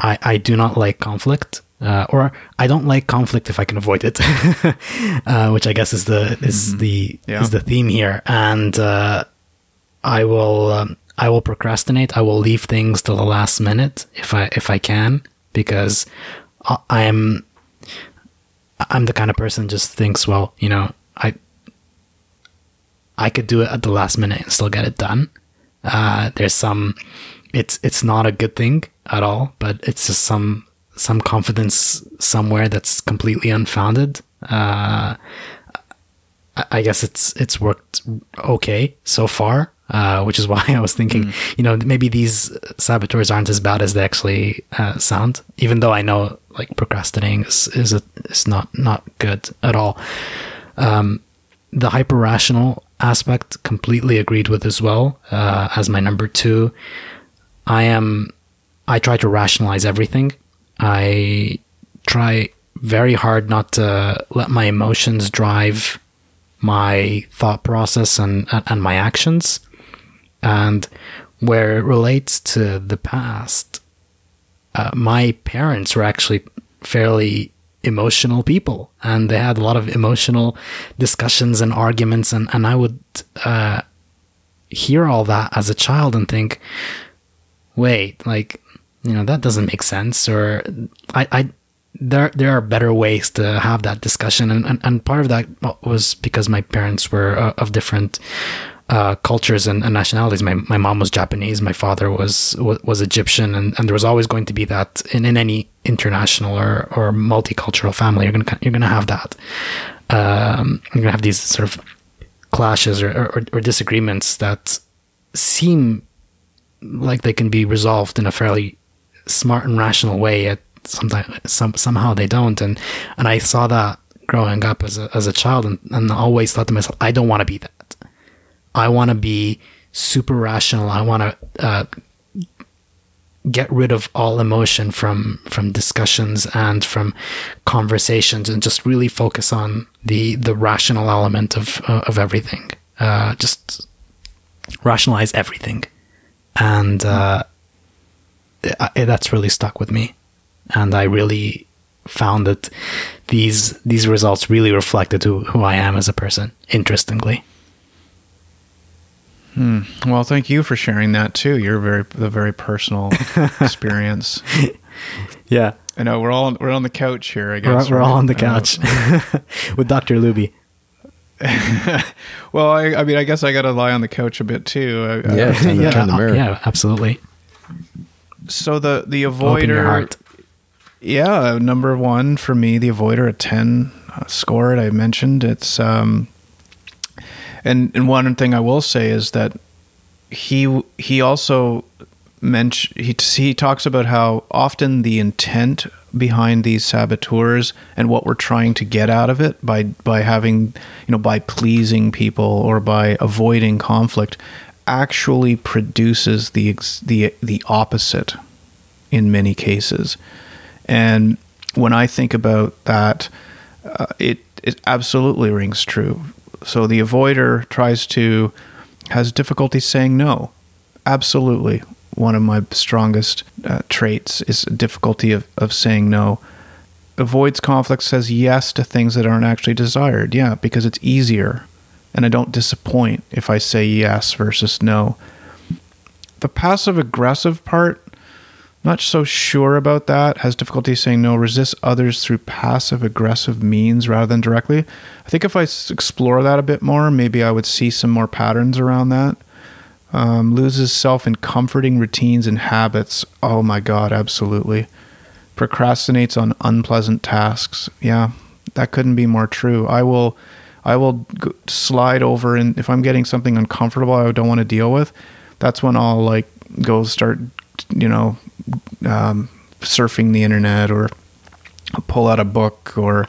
I, I do not like conflict. Uh, or I don't like conflict if I can avoid it, uh, which I guess is the is mm-hmm. the yeah. is the theme here. And uh, I will um, I will procrastinate. I will leave things till the last minute if I if I can because I am I'm the kind of person just thinks well you know I could do it at the last minute and still get it done. Uh, there's some, it's it's not a good thing at all, but it's just some some confidence somewhere that's completely unfounded. Uh, I guess it's it's worked okay so far, uh, which is why I was thinking, mm. you know, maybe these saboteurs aren't as bad as they actually uh, sound. Even though I know like procrastinating is is a, is not not good at all. Um, the hyper rational aspect completely agreed with as well uh, as my number two. I am I try to rationalize everything. I try very hard not to let my emotions drive my thought process and and my actions. And where it relates to the past, uh, my parents were actually fairly emotional people and they had a lot of emotional discussions and arguments and, and I would uh, hear all that as a child and think wait like you know that doesn't make sense or I, I there there are better ways to have that discussion and, and, and part of that was because my parents were uh, of different uh, cultures and, and, nationalities. My my mom was Japanese, my father was was, was Egyptian, and, and there was always going to be that in, in any international or or multicultural family, you're gonna you're gonna have that. Um, you're gonna have these sort of clashes or, or, or disagreements that seem like they can be resolved in a fairly smart and rational way. At sometimes some somehow they don't, and and I saw that growing up as a as a child, and, and always thought to myself, I don't want to be that. I want to be super rational. I want to uh, get rid of all emotion from from discussions and from conversations and just really focus on the the rational element of uh, of everything. Uh, just rationalize everything. And uh, that's really stuck with me. And I really found that these these results really reflected who, who I am as a person interestingly Hmm. Well, thank you for sharing that too. You're very the very personal experience. Yeah, I know we're all we're on the couch here. I guess we're, we're right? all on the couch with Doctor Luby. well, I, I mean, I guess I got to lie on the couch a bit too. I- I- Yeah, to yeah, uh, yeah, absolutely. So the the avoider. Open your heart. Yeah, number one for me, the avoider, at ten uh, score. I mentioned it's. um and and one thing I will say is that he he also mention he he talks about how often the intent behind these saboteurs and what we're trying to get out of it by by having you know by pleasing people or by avoiding conflict actually produces the the the opposite in many cases. And when I think about that uh, it it absolutely rings true so the avoider tries to has difficulty saying no. Absolutely. One of my strongest uh, traits is difficulty of, of saying no. Avoids conflict says yes to things that aren't actually desired. Yeah because it's easier. And i don't disappoint if i say yes versus no. The passive aggressive part not so sure about that. Has difficulty saying no. Resists others through passive aggressive means rather than directly. I think if I explore that a bit more maybe i would see some more patterns around that. Um, loses self in comforting routines and habits. Oh my god absolutely. Procrastinates on unpleasant tasks. Yeah that couldn't be more true. I will i will slide over and if i'm getting something uncomfortable i don't want to deal with that's when i'll like go start you know um, surfing the internet or pull out a book or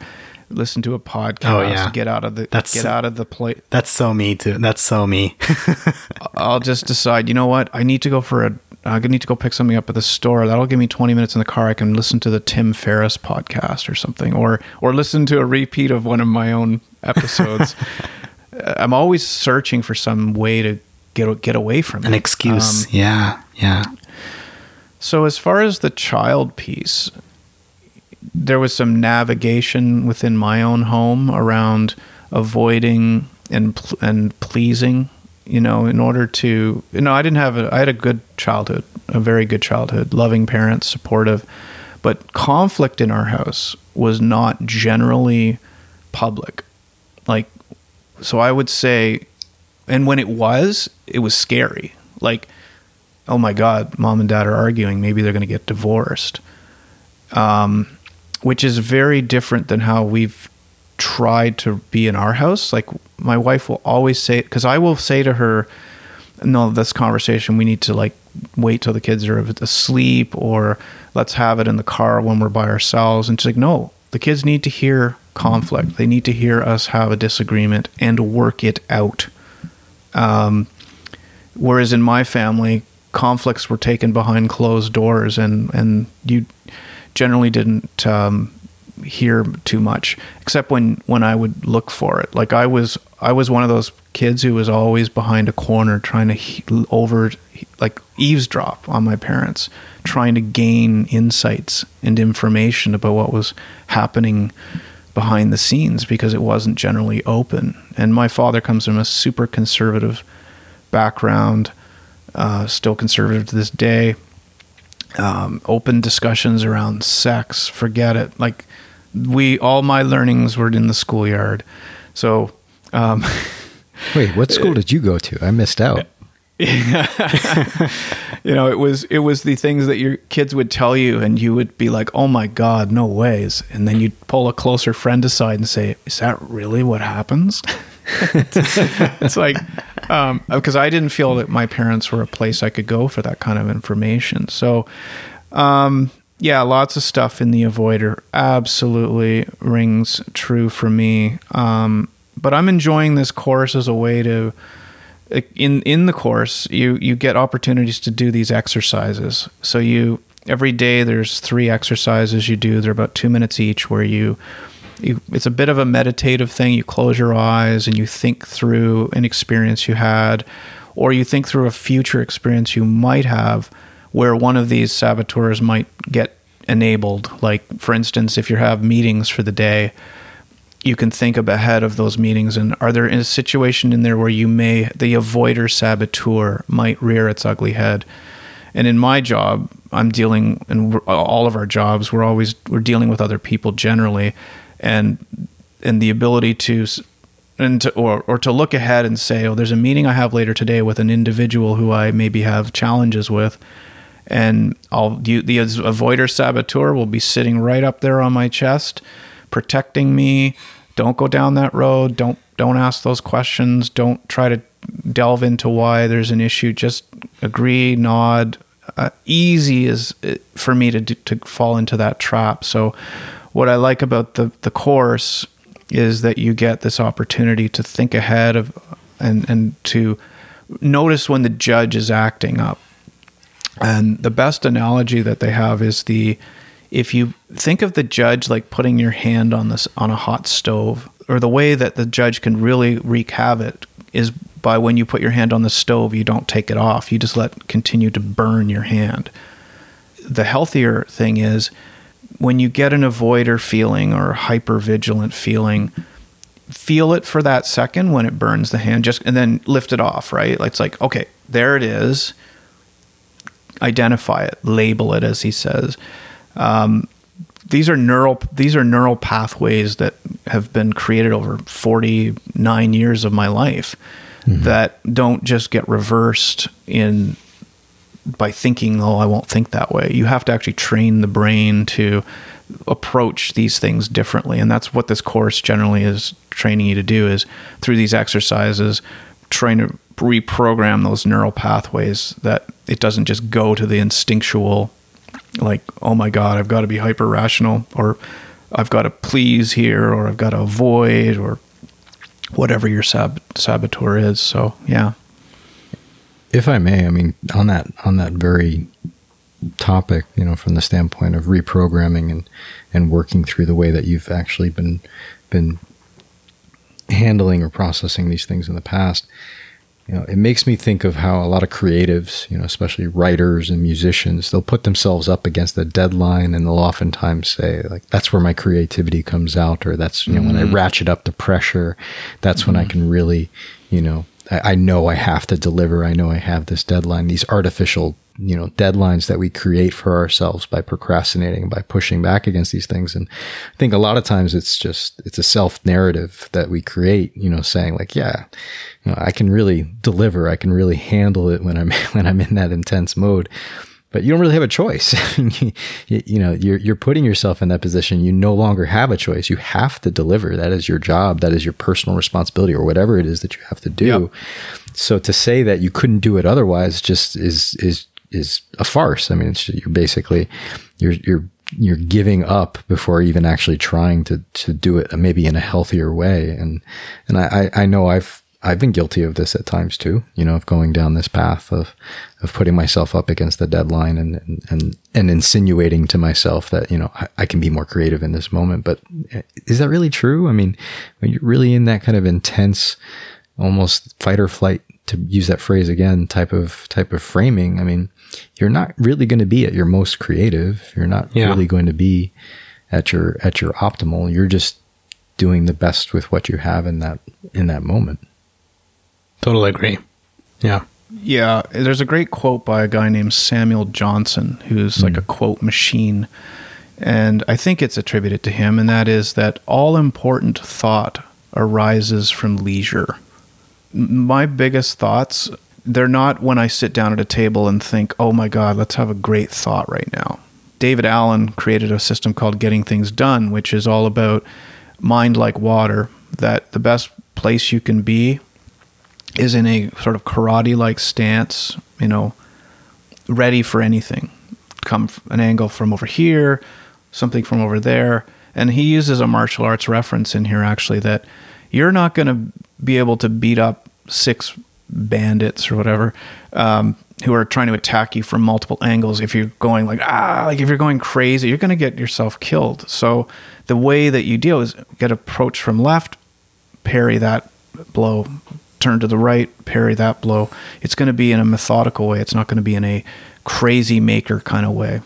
listen to a podcast Oh, yeah. get out of the That's- get out of the play That's so me too. That's so me. I'll just decide, you know what? I need to go for a I need to go pick something up at the store. That'll give me 20 minutes in the car. I can listen to the Tim Ferriss podcast or something or or listen to a repeat of one of my own episodes. I'm always searching for some way to get get away from An it. excuse. Um, yeah, yeah. So as far as the child piece, there was some navigation within my own home around avoiding and and pleasing. You know, in order to you know, I didn't have a I had a good childhood, a very good childhood, loving parents, supportive, but conflict in our house was not generally public. Like, so I would say, and when it was, it was scary. Like, oh my god mom and dad are arguing. Maybe they're going to get divorced. Um, which is very different than how we've tried to be in our house. Like my wife will always say because i will say to her no this conversation we need to like wait till the kids are asleep or let's have it in the car when we're by ourselves and she's like no the kids need to hear conflict. They need to hear us have a disagreement and work it out. Um, whereas in my family conflicts were taken behind closed doors and and you generally didn't um, hear too much except when when I would look for it. Like I was I was one of those kids who was always behind a corner trying to he- over like eavesdrop on my parents trying to gain insights and information about what was happening behind the scenes because it wasn't generally open. And my father comes from a super conservative background uh, still conservative to this day. Um, open discussions around sex, forget it. Like we, all my learnings were in the schoolyard. So, um, Wait, what school did you go to? I missed out. you know, it was it was the things that your kids would tell you, and you would be like, "Oh my god, no ways!" And then you'd pull a closer friend aside and say, "Is that really what happens?" it's like because um, I didn't feel that my parents were a place I could go for that kind of information. So, um, yeah, lots of stuff in the avoider absolutely rings true for me. Um, but I'm enjoying this course as a way to in in the course you you get opportunities to do these exercises. So you every day there's three exercises you do. They're about two minutes each, where you you, it's a bit of a meditative thing. You close your eyes and you think through an experience you had, or you think through a future experience you might have where one of these saboteurs might get enabled. Like, for instance, if you have meetings for the day, you can think up ahead of those meetings and are there a situation in there where you may the avoider saboteur might rear its ugly head and in my job i'm dealing in all of our jobs we're always we're dealing with other people generally and and the ability to and to, or or to look ahead and say, oh, there's a meeting I have later today with an individual who I maybe have challenges with, and I'll the avoider saboteur will be sitting right up there on my chest, protecting me. Don't go down that road. Don't don't ask those questions. Don't try to delve into why there's an issue. Just agree, nod. Uh, easy is uh, for me to to fall into that trap. So what I like about the the course is that you get this opportunity to think ahead of and and to notice when the judge is acting up. And the best analogy that they have is the if you think of the judge like putting your hand on this on a hot stove or the way that the judge can really wreak havoc is by when you put your hand on the stove you don't take it off you just let continue to burn your hand the healthier thing is when you get an avoider feeling or hyper vigilant feeling, feel it for that second when it burns the hand, just and then lift it off, right? It's like, okay, there it is. Identify it, label it, as he says. Um, these are neural these are neural pathways that have been created over 49 years of my life mm-hmm. that don't just get reversed in by thinking, oh, I won't think that way. You have to actually train the brain to approach these things differently. And that's what this course generally is training you to do is through these exercises, trying to reprogram those neural pathways that it doesn't just go to the instinctual, like, oh my God, I've got to be hyper rational, or I've got to please here, or I've got to avoid, or whatever your sab- saboteur is. So, yeah. If I may, I mean on that on that very topic, you know, from the standpoint of reprogramming and and working through the way that you've actually been been handling or processing these things in the past, you know, it makes me think of how a lot of creatives, you know, especially writers and musicians, they'll put themselves up against a deadline and they'll oftentimes say, like, that's where my creativity comes out, or that's, you know, mm-hmm. when I mm-hmm. ratchet up the pressure, that's mm-hmm. when I mm-hmm. can really, you know, I, I know I have to deliver. I know I have this deadline. These artificial, you know, deadlines that we create for ourselves by procrastinating, by pushing back against these things. And I think a lot of times it's just, it's a self narrative that we create, you know, saying like, yeah, you know, I can really deliver. I can really handle it when I'm, when I'm in that intense mode but you don't really have a choice. you, you, know, you're, you're putting yourself in that position. You no longer have a choice. You have to deliver. That is your job. That is your personal responsibility or whatever it is that you have to do. Yep. So to say that you couldn't do it otherwise just is, is, is a farce. I mean, it's you're basically, you're, you're, you're giving up before even actually trying to, to do it maybe in a healthier way. And, and I, I know I've, I've been guilty of this at times too, you know, of going down this path of, of putting myself up against the deadline and, and, and, and insinuating to myself that, you know, I, I, can be more creative in this moment. But eh, is that really true? I mean, when you're really in that kind of intense, almost fight or flight, to use that phrase again, type of, type of framing, I mean, you're not really going to be at your most creative. You're not yeah. really going to be at your, at your optimal. You're just doing the best with what you have in that, in that moment. Totally agree. Yeah. Yeah, there's a great quote by a guy named Samuel Johnson, who's mm. like a quote machine. And I think it's attributed to him, and that is that all important thought arises from leisure. My biggest thoughts they're not when I sit down at a table and think, "Oh my god, let's have a great thought right now." David Allen created a system called Getting Things Done, which is all about mind like water, that the best place you can be is in a sort of karate like stance, you know, ready for anything. Come an angle from over here, something from over there. And he uses a martial arts reference in here actually that you're not going to be able to beat up six bandits or whatever um, who are trying to attack you from multiple angles if you're going like ah like if you're going crazy you're going to get yourself killed so the way that you deal is get approach from left parry that blow turn to the right parry that blow it's going to be in a methodical way it's not going to be in a crazy maker kind of way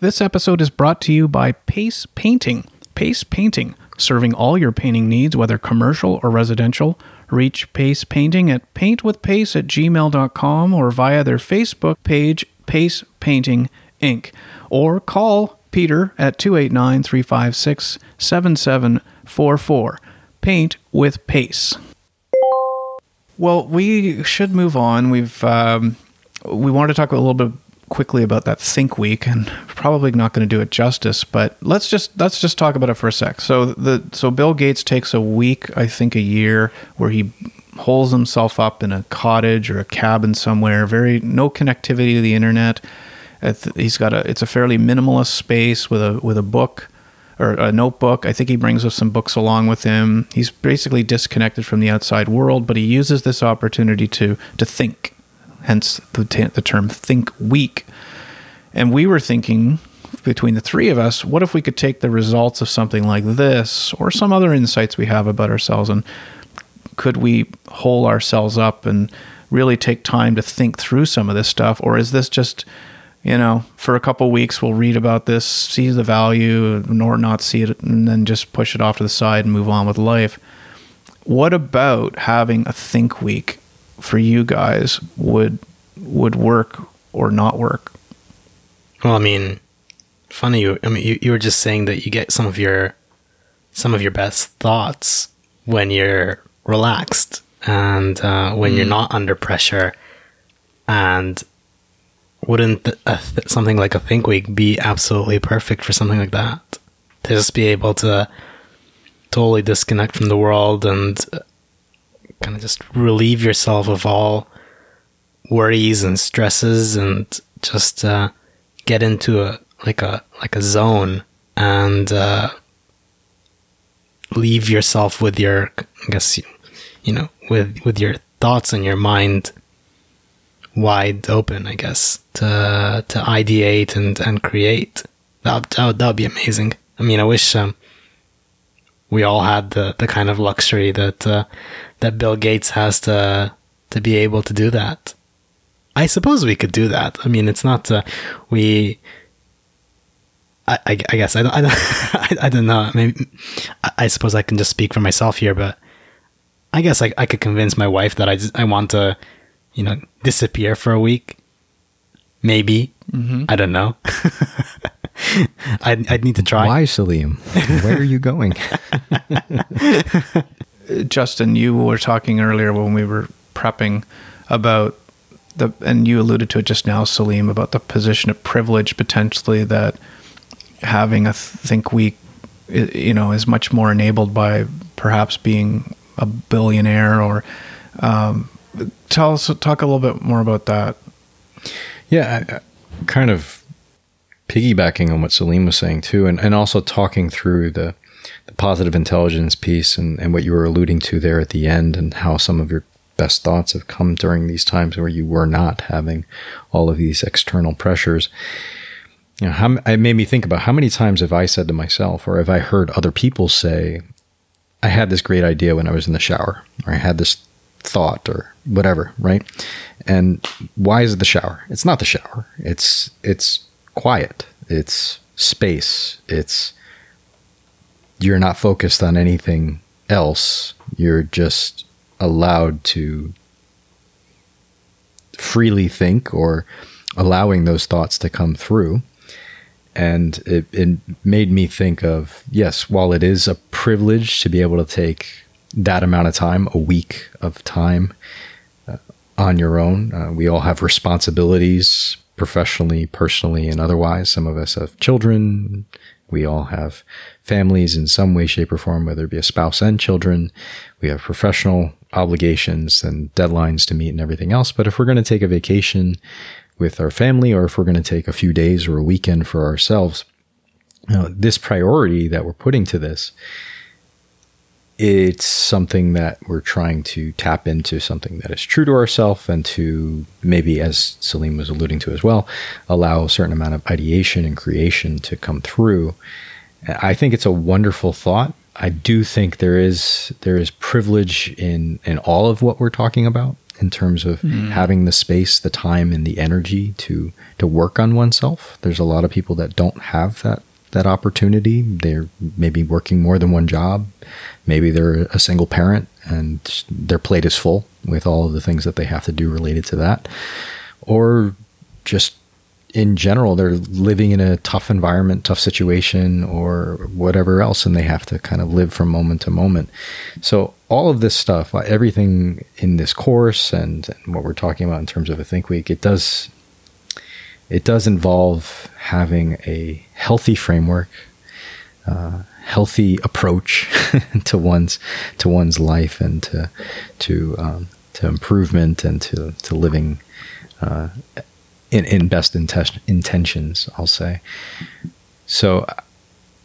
this episode is brought to you by pace painting pace painting serving all your painting needs whether commercial or residential Reach Pace Painting at paintwithpace at gmail.com or via their Facebook page, Pace Painting Inc. Or call Peter at 289 356 7744. Paint with Pace. Well, we should move on. We've um, we wanted to talk a little bit quickly about that think week and probably not going to do it justice but let's just let's just talk about it for a sec. So the so bill gates takes a week i think a year where he holes himself up in a cottage or a cabin somewhere very no connectivity to the internet. He's got a it's a fairly minimalist space with a with a book or a notebook i think he brings us some books along with him he's basically disconnected from the outside world but he uses this opportunity to to think hence the, t- the term think week. And we were thinking between the three of us, what if we could take the results of something like this or some other insights we have about ourselves and could we hole ourselves up and really take time to think through some of this stuff? Or is this just, you know, for a couple weeks we'll read about this, see the value, nor not see it, and then just push it off to the side and move on with life? What about having a think week for you guys would would work or not work? Well, I mean, funny. You, I mean, you, you were just saying that you get some of your some of your best thoughts when you're relaxed and uh, when mm. you're not under pressure. And wouldn't th- something like a think week be absolutely perfect for something like that? To just be able to totally disconnect from the world and kind of just relieve yourself of all worries and stresses and just uh, get into a like a like a zone and uh, leave yourself with your I guess you, you know with with your thoughts and your mind wide open I guess to to ideate and and create that that would, be amazing I mean I wish um, we all had the the kind of luxury that uh, that Bill Gates has to to be able to do that. I suppose we could do that. I mean, it's not uh, we. I, I, I, guess I don't I don't, I, don't know. Maybe I, I, suppose I can just speak for myself here, but I guess I, I could convince my wife that I just, I want to, you know, disappear for a week. Maybe mm-hmm. I don't know. I'd, I'd need to try. Why, Salim? Where are you going? Justin, you were talking earlier when we were prepping about the, and you alluded to it just now, Salim, about the position of privilege potentially that having a think week, you know, is much more enabled by perhaps being a billionaire or. Um, tell us, talk a little bit more about that. Yeah, I, I kind of piggybacking on what Salim was saying too, and, and also talking through the, the positive intelligence piece and, and what you were alluding to there at the end, and how some of your best thoughts have come during these times where you were not having all of these external pressures. You know, how, it made me think about how many times have I said to myself, or have I heard other people say, I had this great idea when I was in the shower, or I had this thought, or whatever, right? And why is it the shower? It's not the shower. It's it's quiet, it's space, it's you're not focused on anything else. You're just allowed to freely think or allowing those thoughts to come through. And it, it made me think of yes, while it is a privilege to be able to take that amount of time, a week of time, uh, on your own. Uh, we all have responsibilities professionally, personally, and otherwise. Some of us have children. We all have families in some way, shape, or form, whether it be a spouse and children. We have professional obligations and deadlines to meet and everything else. But if we're going to take a vacation with our family or if we're going to take a few days or a weekend for ourselves, you know, this priority that we're putting to this it's something that we're trying to tap into something that is true to ourselves and to maybe as Salim was alluding to as well allow a certain amount of ideation and creation to come through. I think it's a wonderful thought. I do think there is there is privilege in in all of what we're talking about in terms of mm. having the space the time and the energy to to work on oneself. There's a lot of people that don't have that that opportunity. They're maybe working more than one job. Maybe they're a single parent and their plate is full with all of the things that they have to do related to that. Or just in general, they're living in a tough environment, tough situation, or whatever else, and they have to kind of live from moment to moment. So, all of this stuff, everything in this course and, and what we're talking about in terms of a Think Week, it does it does involve having a healthy framework, uh, healthy approach to one's to one's life and to to um, to improvement and to to living uh, in in best intentions. I'll say. So,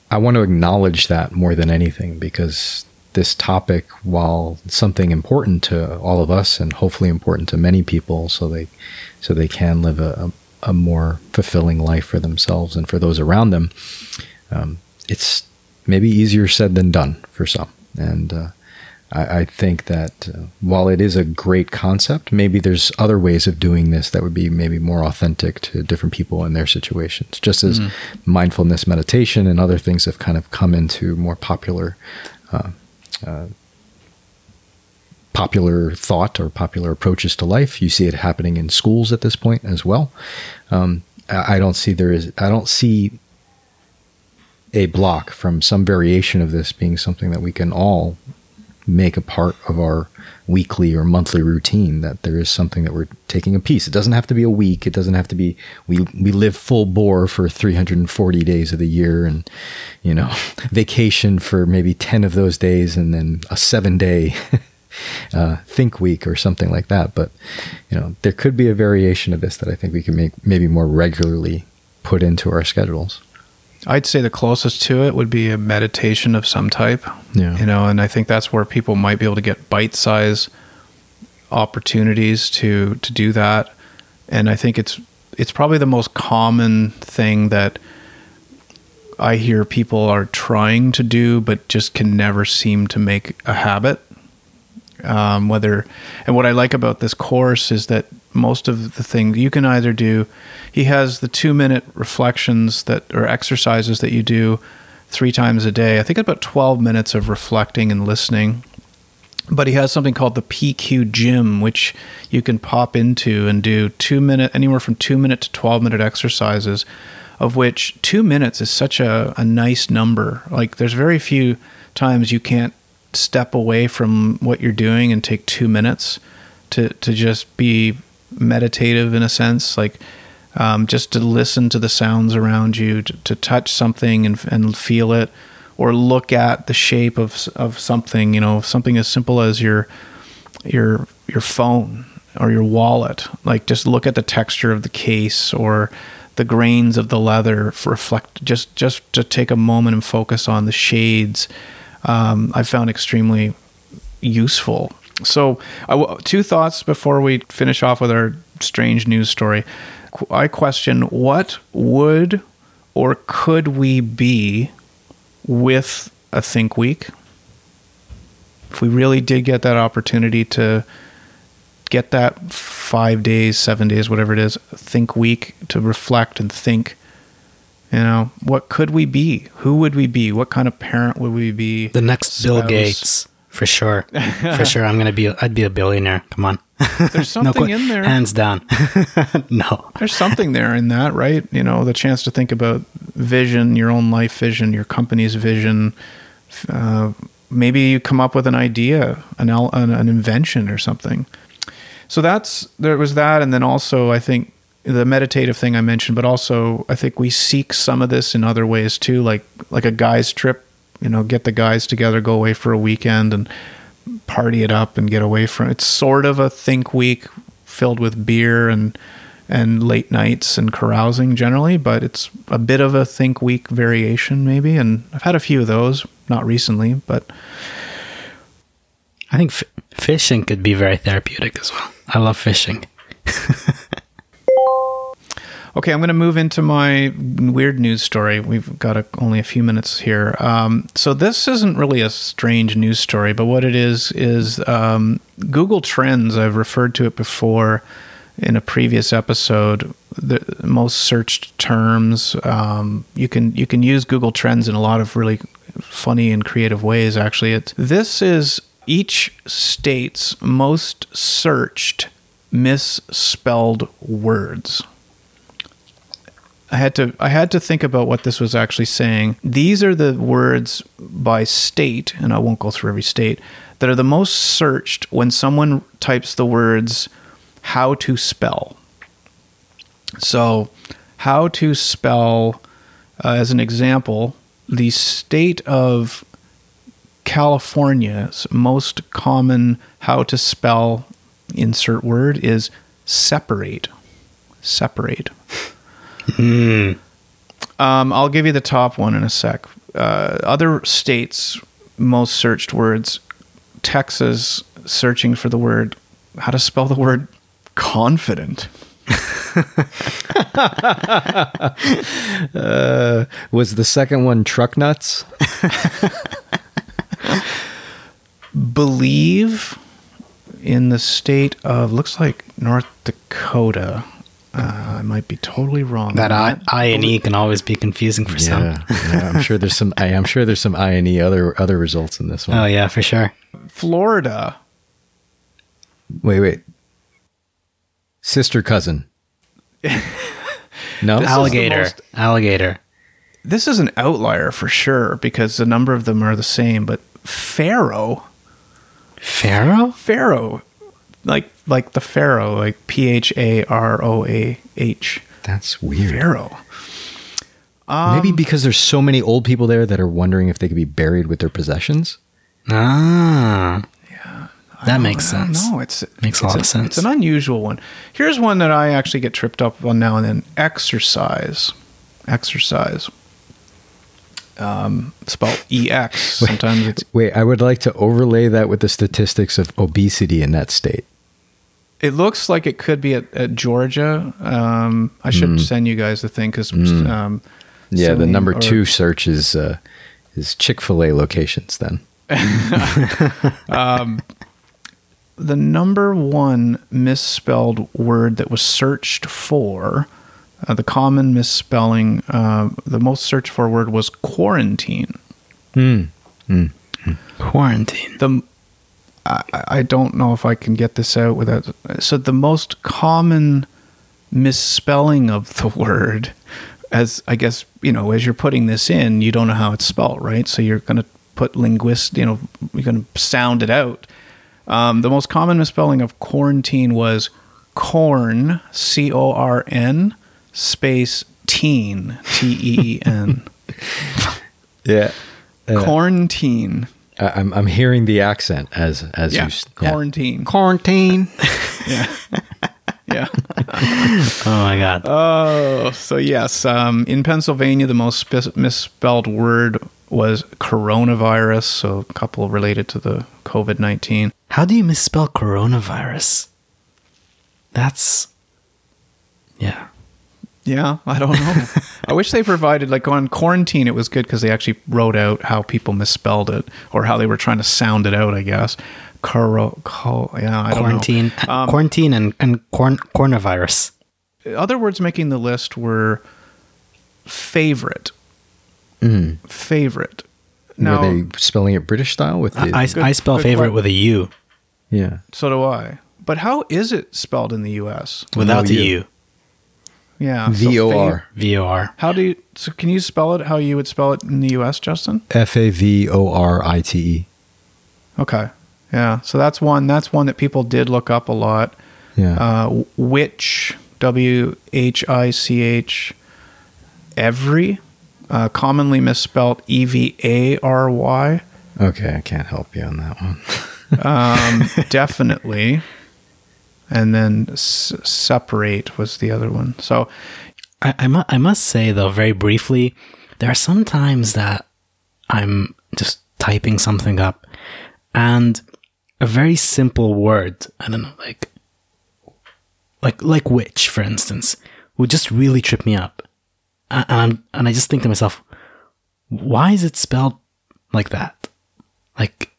I want to acknowledge that more than anything because this topic, while something important to all of us and hopefully important to many people, so they so they can live a, a more fulfilling life for themselves and for those around them, um, it's maybe easier said than done for some. And uh, I, I, think that uh, while it is a great concept, maybe there's other ways of doing this that would be maybe more authentic to different people in their situations. Just as mm. mindfulness meditation and other things have kind of come into more popular. Uh, uh popular thought or popular approaches to life. You see it happening in schools at this point as well. Um, I don't see there is. I don't see a block from some variation of this being something that we can all make a part of our weekly or monthly routine that there is something that we're taking a piece it doesn't have to be a week it doesn't have to be we we live full bore for 340 days of the year and you know vacation for maybe 10 of those days and then a 7 day uh, Think Week or something like that. But you know, there could be a variation of this that I think we can make maybe more regularly put into our schedules. I'd say the closest to it would be a meditation of some type. Yeah. You know, and I think that's where people might be able to get bite size opportunities to to do that. And I think it's it's probably the most common thing that I hear people are trying to do but just can never seem to make a habit. Um, whether and what I like about this course is that most of the things you can either do. He has the two minute reflections that or exercises that you do three times a day. I think about twelve minutes of reflecting and listening. But he has something called the PQ Gym, which you can pop into and do two minute, anywhere from two minute to twelve minute exercises, of which two minutes is such a, a nice number. Like there's very few times you can't step away from what you're doing and take two minutes to to just be meditative in a sense, like um, just to listen to the sounds around you, to, to touch something and, and feel it, or look at the shape of of something. You know, something as simple as your your your phone or your wallet. Like just look at the texture of the case or the grains of the leather. Reflect just just to take a moment and focus on the shades um, I found extremely useful. So, two thoughts before we finish off with our strange news story. I question what would or could we be with a Think Week? If we really did get that opportunity to get that five days, seven days, whatever it is, Think Week to reflect and think you know, what could we be? Who would we be? What kind of parent would we be? The next spouse? Bill Gates, for sure. for sure, I'm gonna be. I'd be a billionaire. Come on. There's something no, in there. Hands down. no. There's something there in that, right? You know, the chance to think about vision, your own life vision, your company's vision. Uh, maybe you come up with an idea, an, an, an invention or something. so that's there was that, and then also I think the meditative thing I mentioned, but also I think we seek some of this in other ways too, like like a guys trip. You know, get the guys together, go away for a weekend, and party it up and get away from. It's sort of a think week filled with beer and and late nights and carousing generally, but it's a bit of a think week variation maybe. And I've had a few of those, not recently, but I think f- fishing could be very therapeutic as well. I love fishing. Okay, I'm going to move into my weird news story. We've got a, only a few minutes here. Um, so this isn't really a strange news story, but what it is is um, Google Trends. I've referred to it before in a previous episode. The most searched terms. Um, you can you can use Google Trends in a lot of really funny and creative ways. Actually, this is each state's most searched misspelled words. I had to I had to think about what this was actually saying. These are the words by state, and I won't go through every state, that are the most searched when someone types the words how to spell. So, how to spell uh, as an example, the state of California's most common how to spell insert word is separate. Separate. Um, I'll give you the top one in a sec. Uh, other states' most searched words Texas searching for the word, how to spell the word confident. Uh, was the second one truck nuts? Believe in the state of, looks like North Dakota. Uh, I might be totally wrong. That I, I and E can always be confusing for some. Yeah, yeah, I'm sure there's some. I, am sure there's some I and E other other results in this one. Oh yeah, for sure. Florida. Wait, wait. Sister cousin. no. This is alligator, most- alligator. This is an outlier for sure because a number of them are the same, but Pharaoh. Pharaoh? Pharaoh, like like the Pharaoh, like P H A R O A H. That's weird. Pharaoh. Maybe because there's so many old people there that are wondering if they could be buried with their possessions. Ah, Yeah. that makes I don't sense. No, It's Makes a it's lot of sense. It's an unusual one. Here's one that I actually get tripped up on now and then. Exercise, exercise. Um, spelled E X. Sometimes it's Wait, I would like to overlay that with the statistics of obesity in that state. It looks like it could be at, at Georgia. Um, I should send you guys the thing because um, Yeah, the number or- two search is uh, is Chick Fil A locations. Then the number one misspelled word that was searched for, uh, the common misspelling, uh, the most searched for word was quarantine. Quarantine. The I, I don't know if I can get this out without. So the most common misspelling of the word, as I guess you know, as you're putting this in, you don't know how it's spelled, right? So you're going to put linguist, you know, you're going to sound it out. Um, the most common misspelling of quarantine was corn, C O R N, space teen, T E E N. yeah, Quarantine. I, I'm I'm hearing the accent as as Yeah, you s- yeah. quarantine. quarantine. Yeah. yeah. Oh my god. Oh, so yes, um, in Pennsylvania, the most spe- misspelled word was coronavirus. So a couple related to the COVID nineteen. How do you misspell coronavirus? That's yeah. Yeah, I don't know. I wish they provided like on quarantine. It was good because they actually wrote out how people misspelled it or how they were trying to sound it out. I guess. Coro, co- yeah, I don't quarantine, know. Um, quarantine, and and corn, coronavirus. other words making the list were favorite. Favorite. Now, Were they spelling it British style with the? I, good- I spell favorite que- with a U yeah. so do I. But how is it spelled in the U.S.? without the U. U. Yeah, so V O fav- R V O R. How do you? So can you spell it how you would spell it in the U.S., Justin? F A V O R I T E. Okay. Yeah. So that's one. That's one that people did look up a lot. Yeah. Uh, which W H I C H every uh, commonly misspelt E V A R Y. okay, I can't help you on that one. Um, definitely. And then s- separate was the other one. So I, I, mu- I must say though, very briefly, there are some times that I'm just typing something up, and a very simple word, I don't know, like like like which, for instance, would just really trip me up, and I'm, and I just think to myself, why is it spelled like that? Like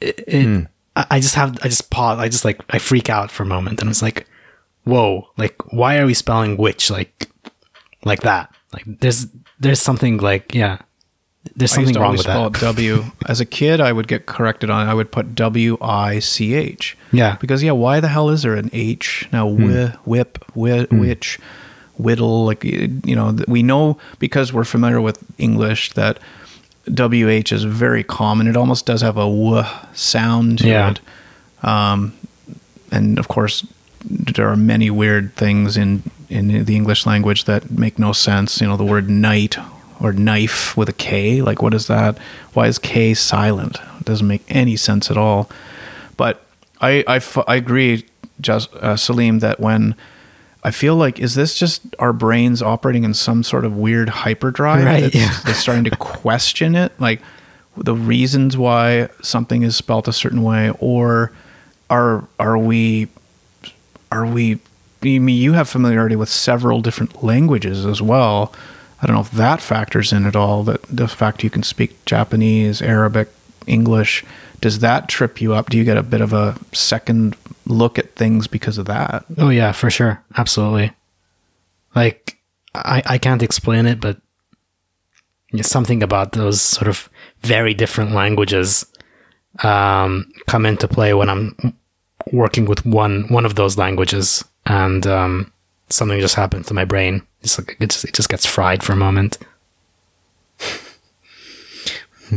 it. it I just have I just pause. I just like I freak out for a moment, and it's like, whoa, like why are we spelling which like like that? Like there's there's something like yeah, there's something wrong with spell that. it W. As a kid, I would get corrected on. I would put W I C H. Yeah. Because yeah, why the hell is there an H now? Hmm. Whi, whip, whi, hmm. which, whittle. Like you know, we know because we're familiar with English that WH is very common. It almost does have a w sound to Yeah. it. Um, and of course, there are many weird things in in the English language that make no sense. You know, the word night or knife with a K. Like, what is that? Why is K silent? It doesn't make any sense at all. But I I agree, just uh, Salim, that when I feel like is this just our brains operating in some sort of weird hyperdrive Right, that's, yeah. that's starting to question it, like the reasons why something is spelt a certain way, or are are we are we? I mean, you have familiarity with several different languages as well. I don't know if that factors in at all. That the fact you can speak Japanese, Arabic, English, does that trip you up? Do you get a bit of a second look at things because of that? Oh yeah, for sure, absolutely. Like I I can't explain it, but something about those sort of very different languages um, come into play when I'm working with one one of those languages, and um, something just happens to my brain. It's like it just, it just gets fried for a moment.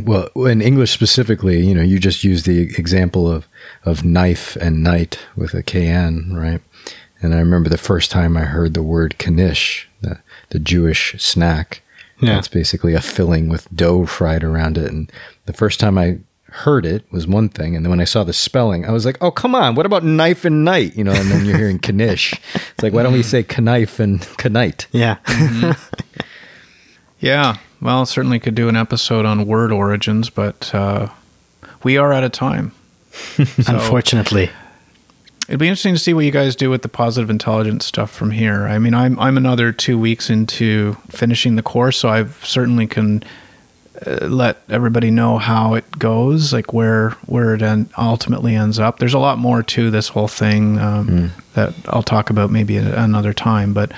Well, in English specifically, you know, you just use the example of of knife and knight with a kn, right? And I remember the first time I heard the word knish, the the Jewish snack. Yeah. It's basically a filling with dough fried around it. And the first time I heard it was one thing, and then when I saw the spelling, I was like, "Oh, come on! What about knife and knight?" You know, and then you're hearing knish. It's like, why don't we say knife and knight? Yeah, mm-hmm. Yeah, well, certainly could do an episode on word origins, but uh, we are out of time. unfortunately. It'd be interesting to see what you guys do with the positive intelligence stuff from here. I mean, I'm I'm another two weeks into finishing the course, so I certainly can uh, let everybody know how it goes, like where where it en- ultimately ends up. There's a lot more to this whole thing um, that I'll talk about maybe at another time. But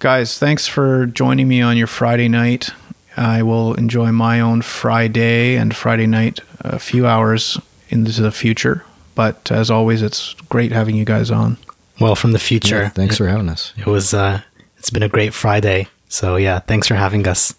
guys, thanks for joining me on your Friday night. I will enjoy my own Friday and Friday night a few hours into the future. But as always, it's great having you guys on. Well, from the future. Yeah, thanks for having us. It was. Uh, it's been a great Friday. So yeah, thanks for having us.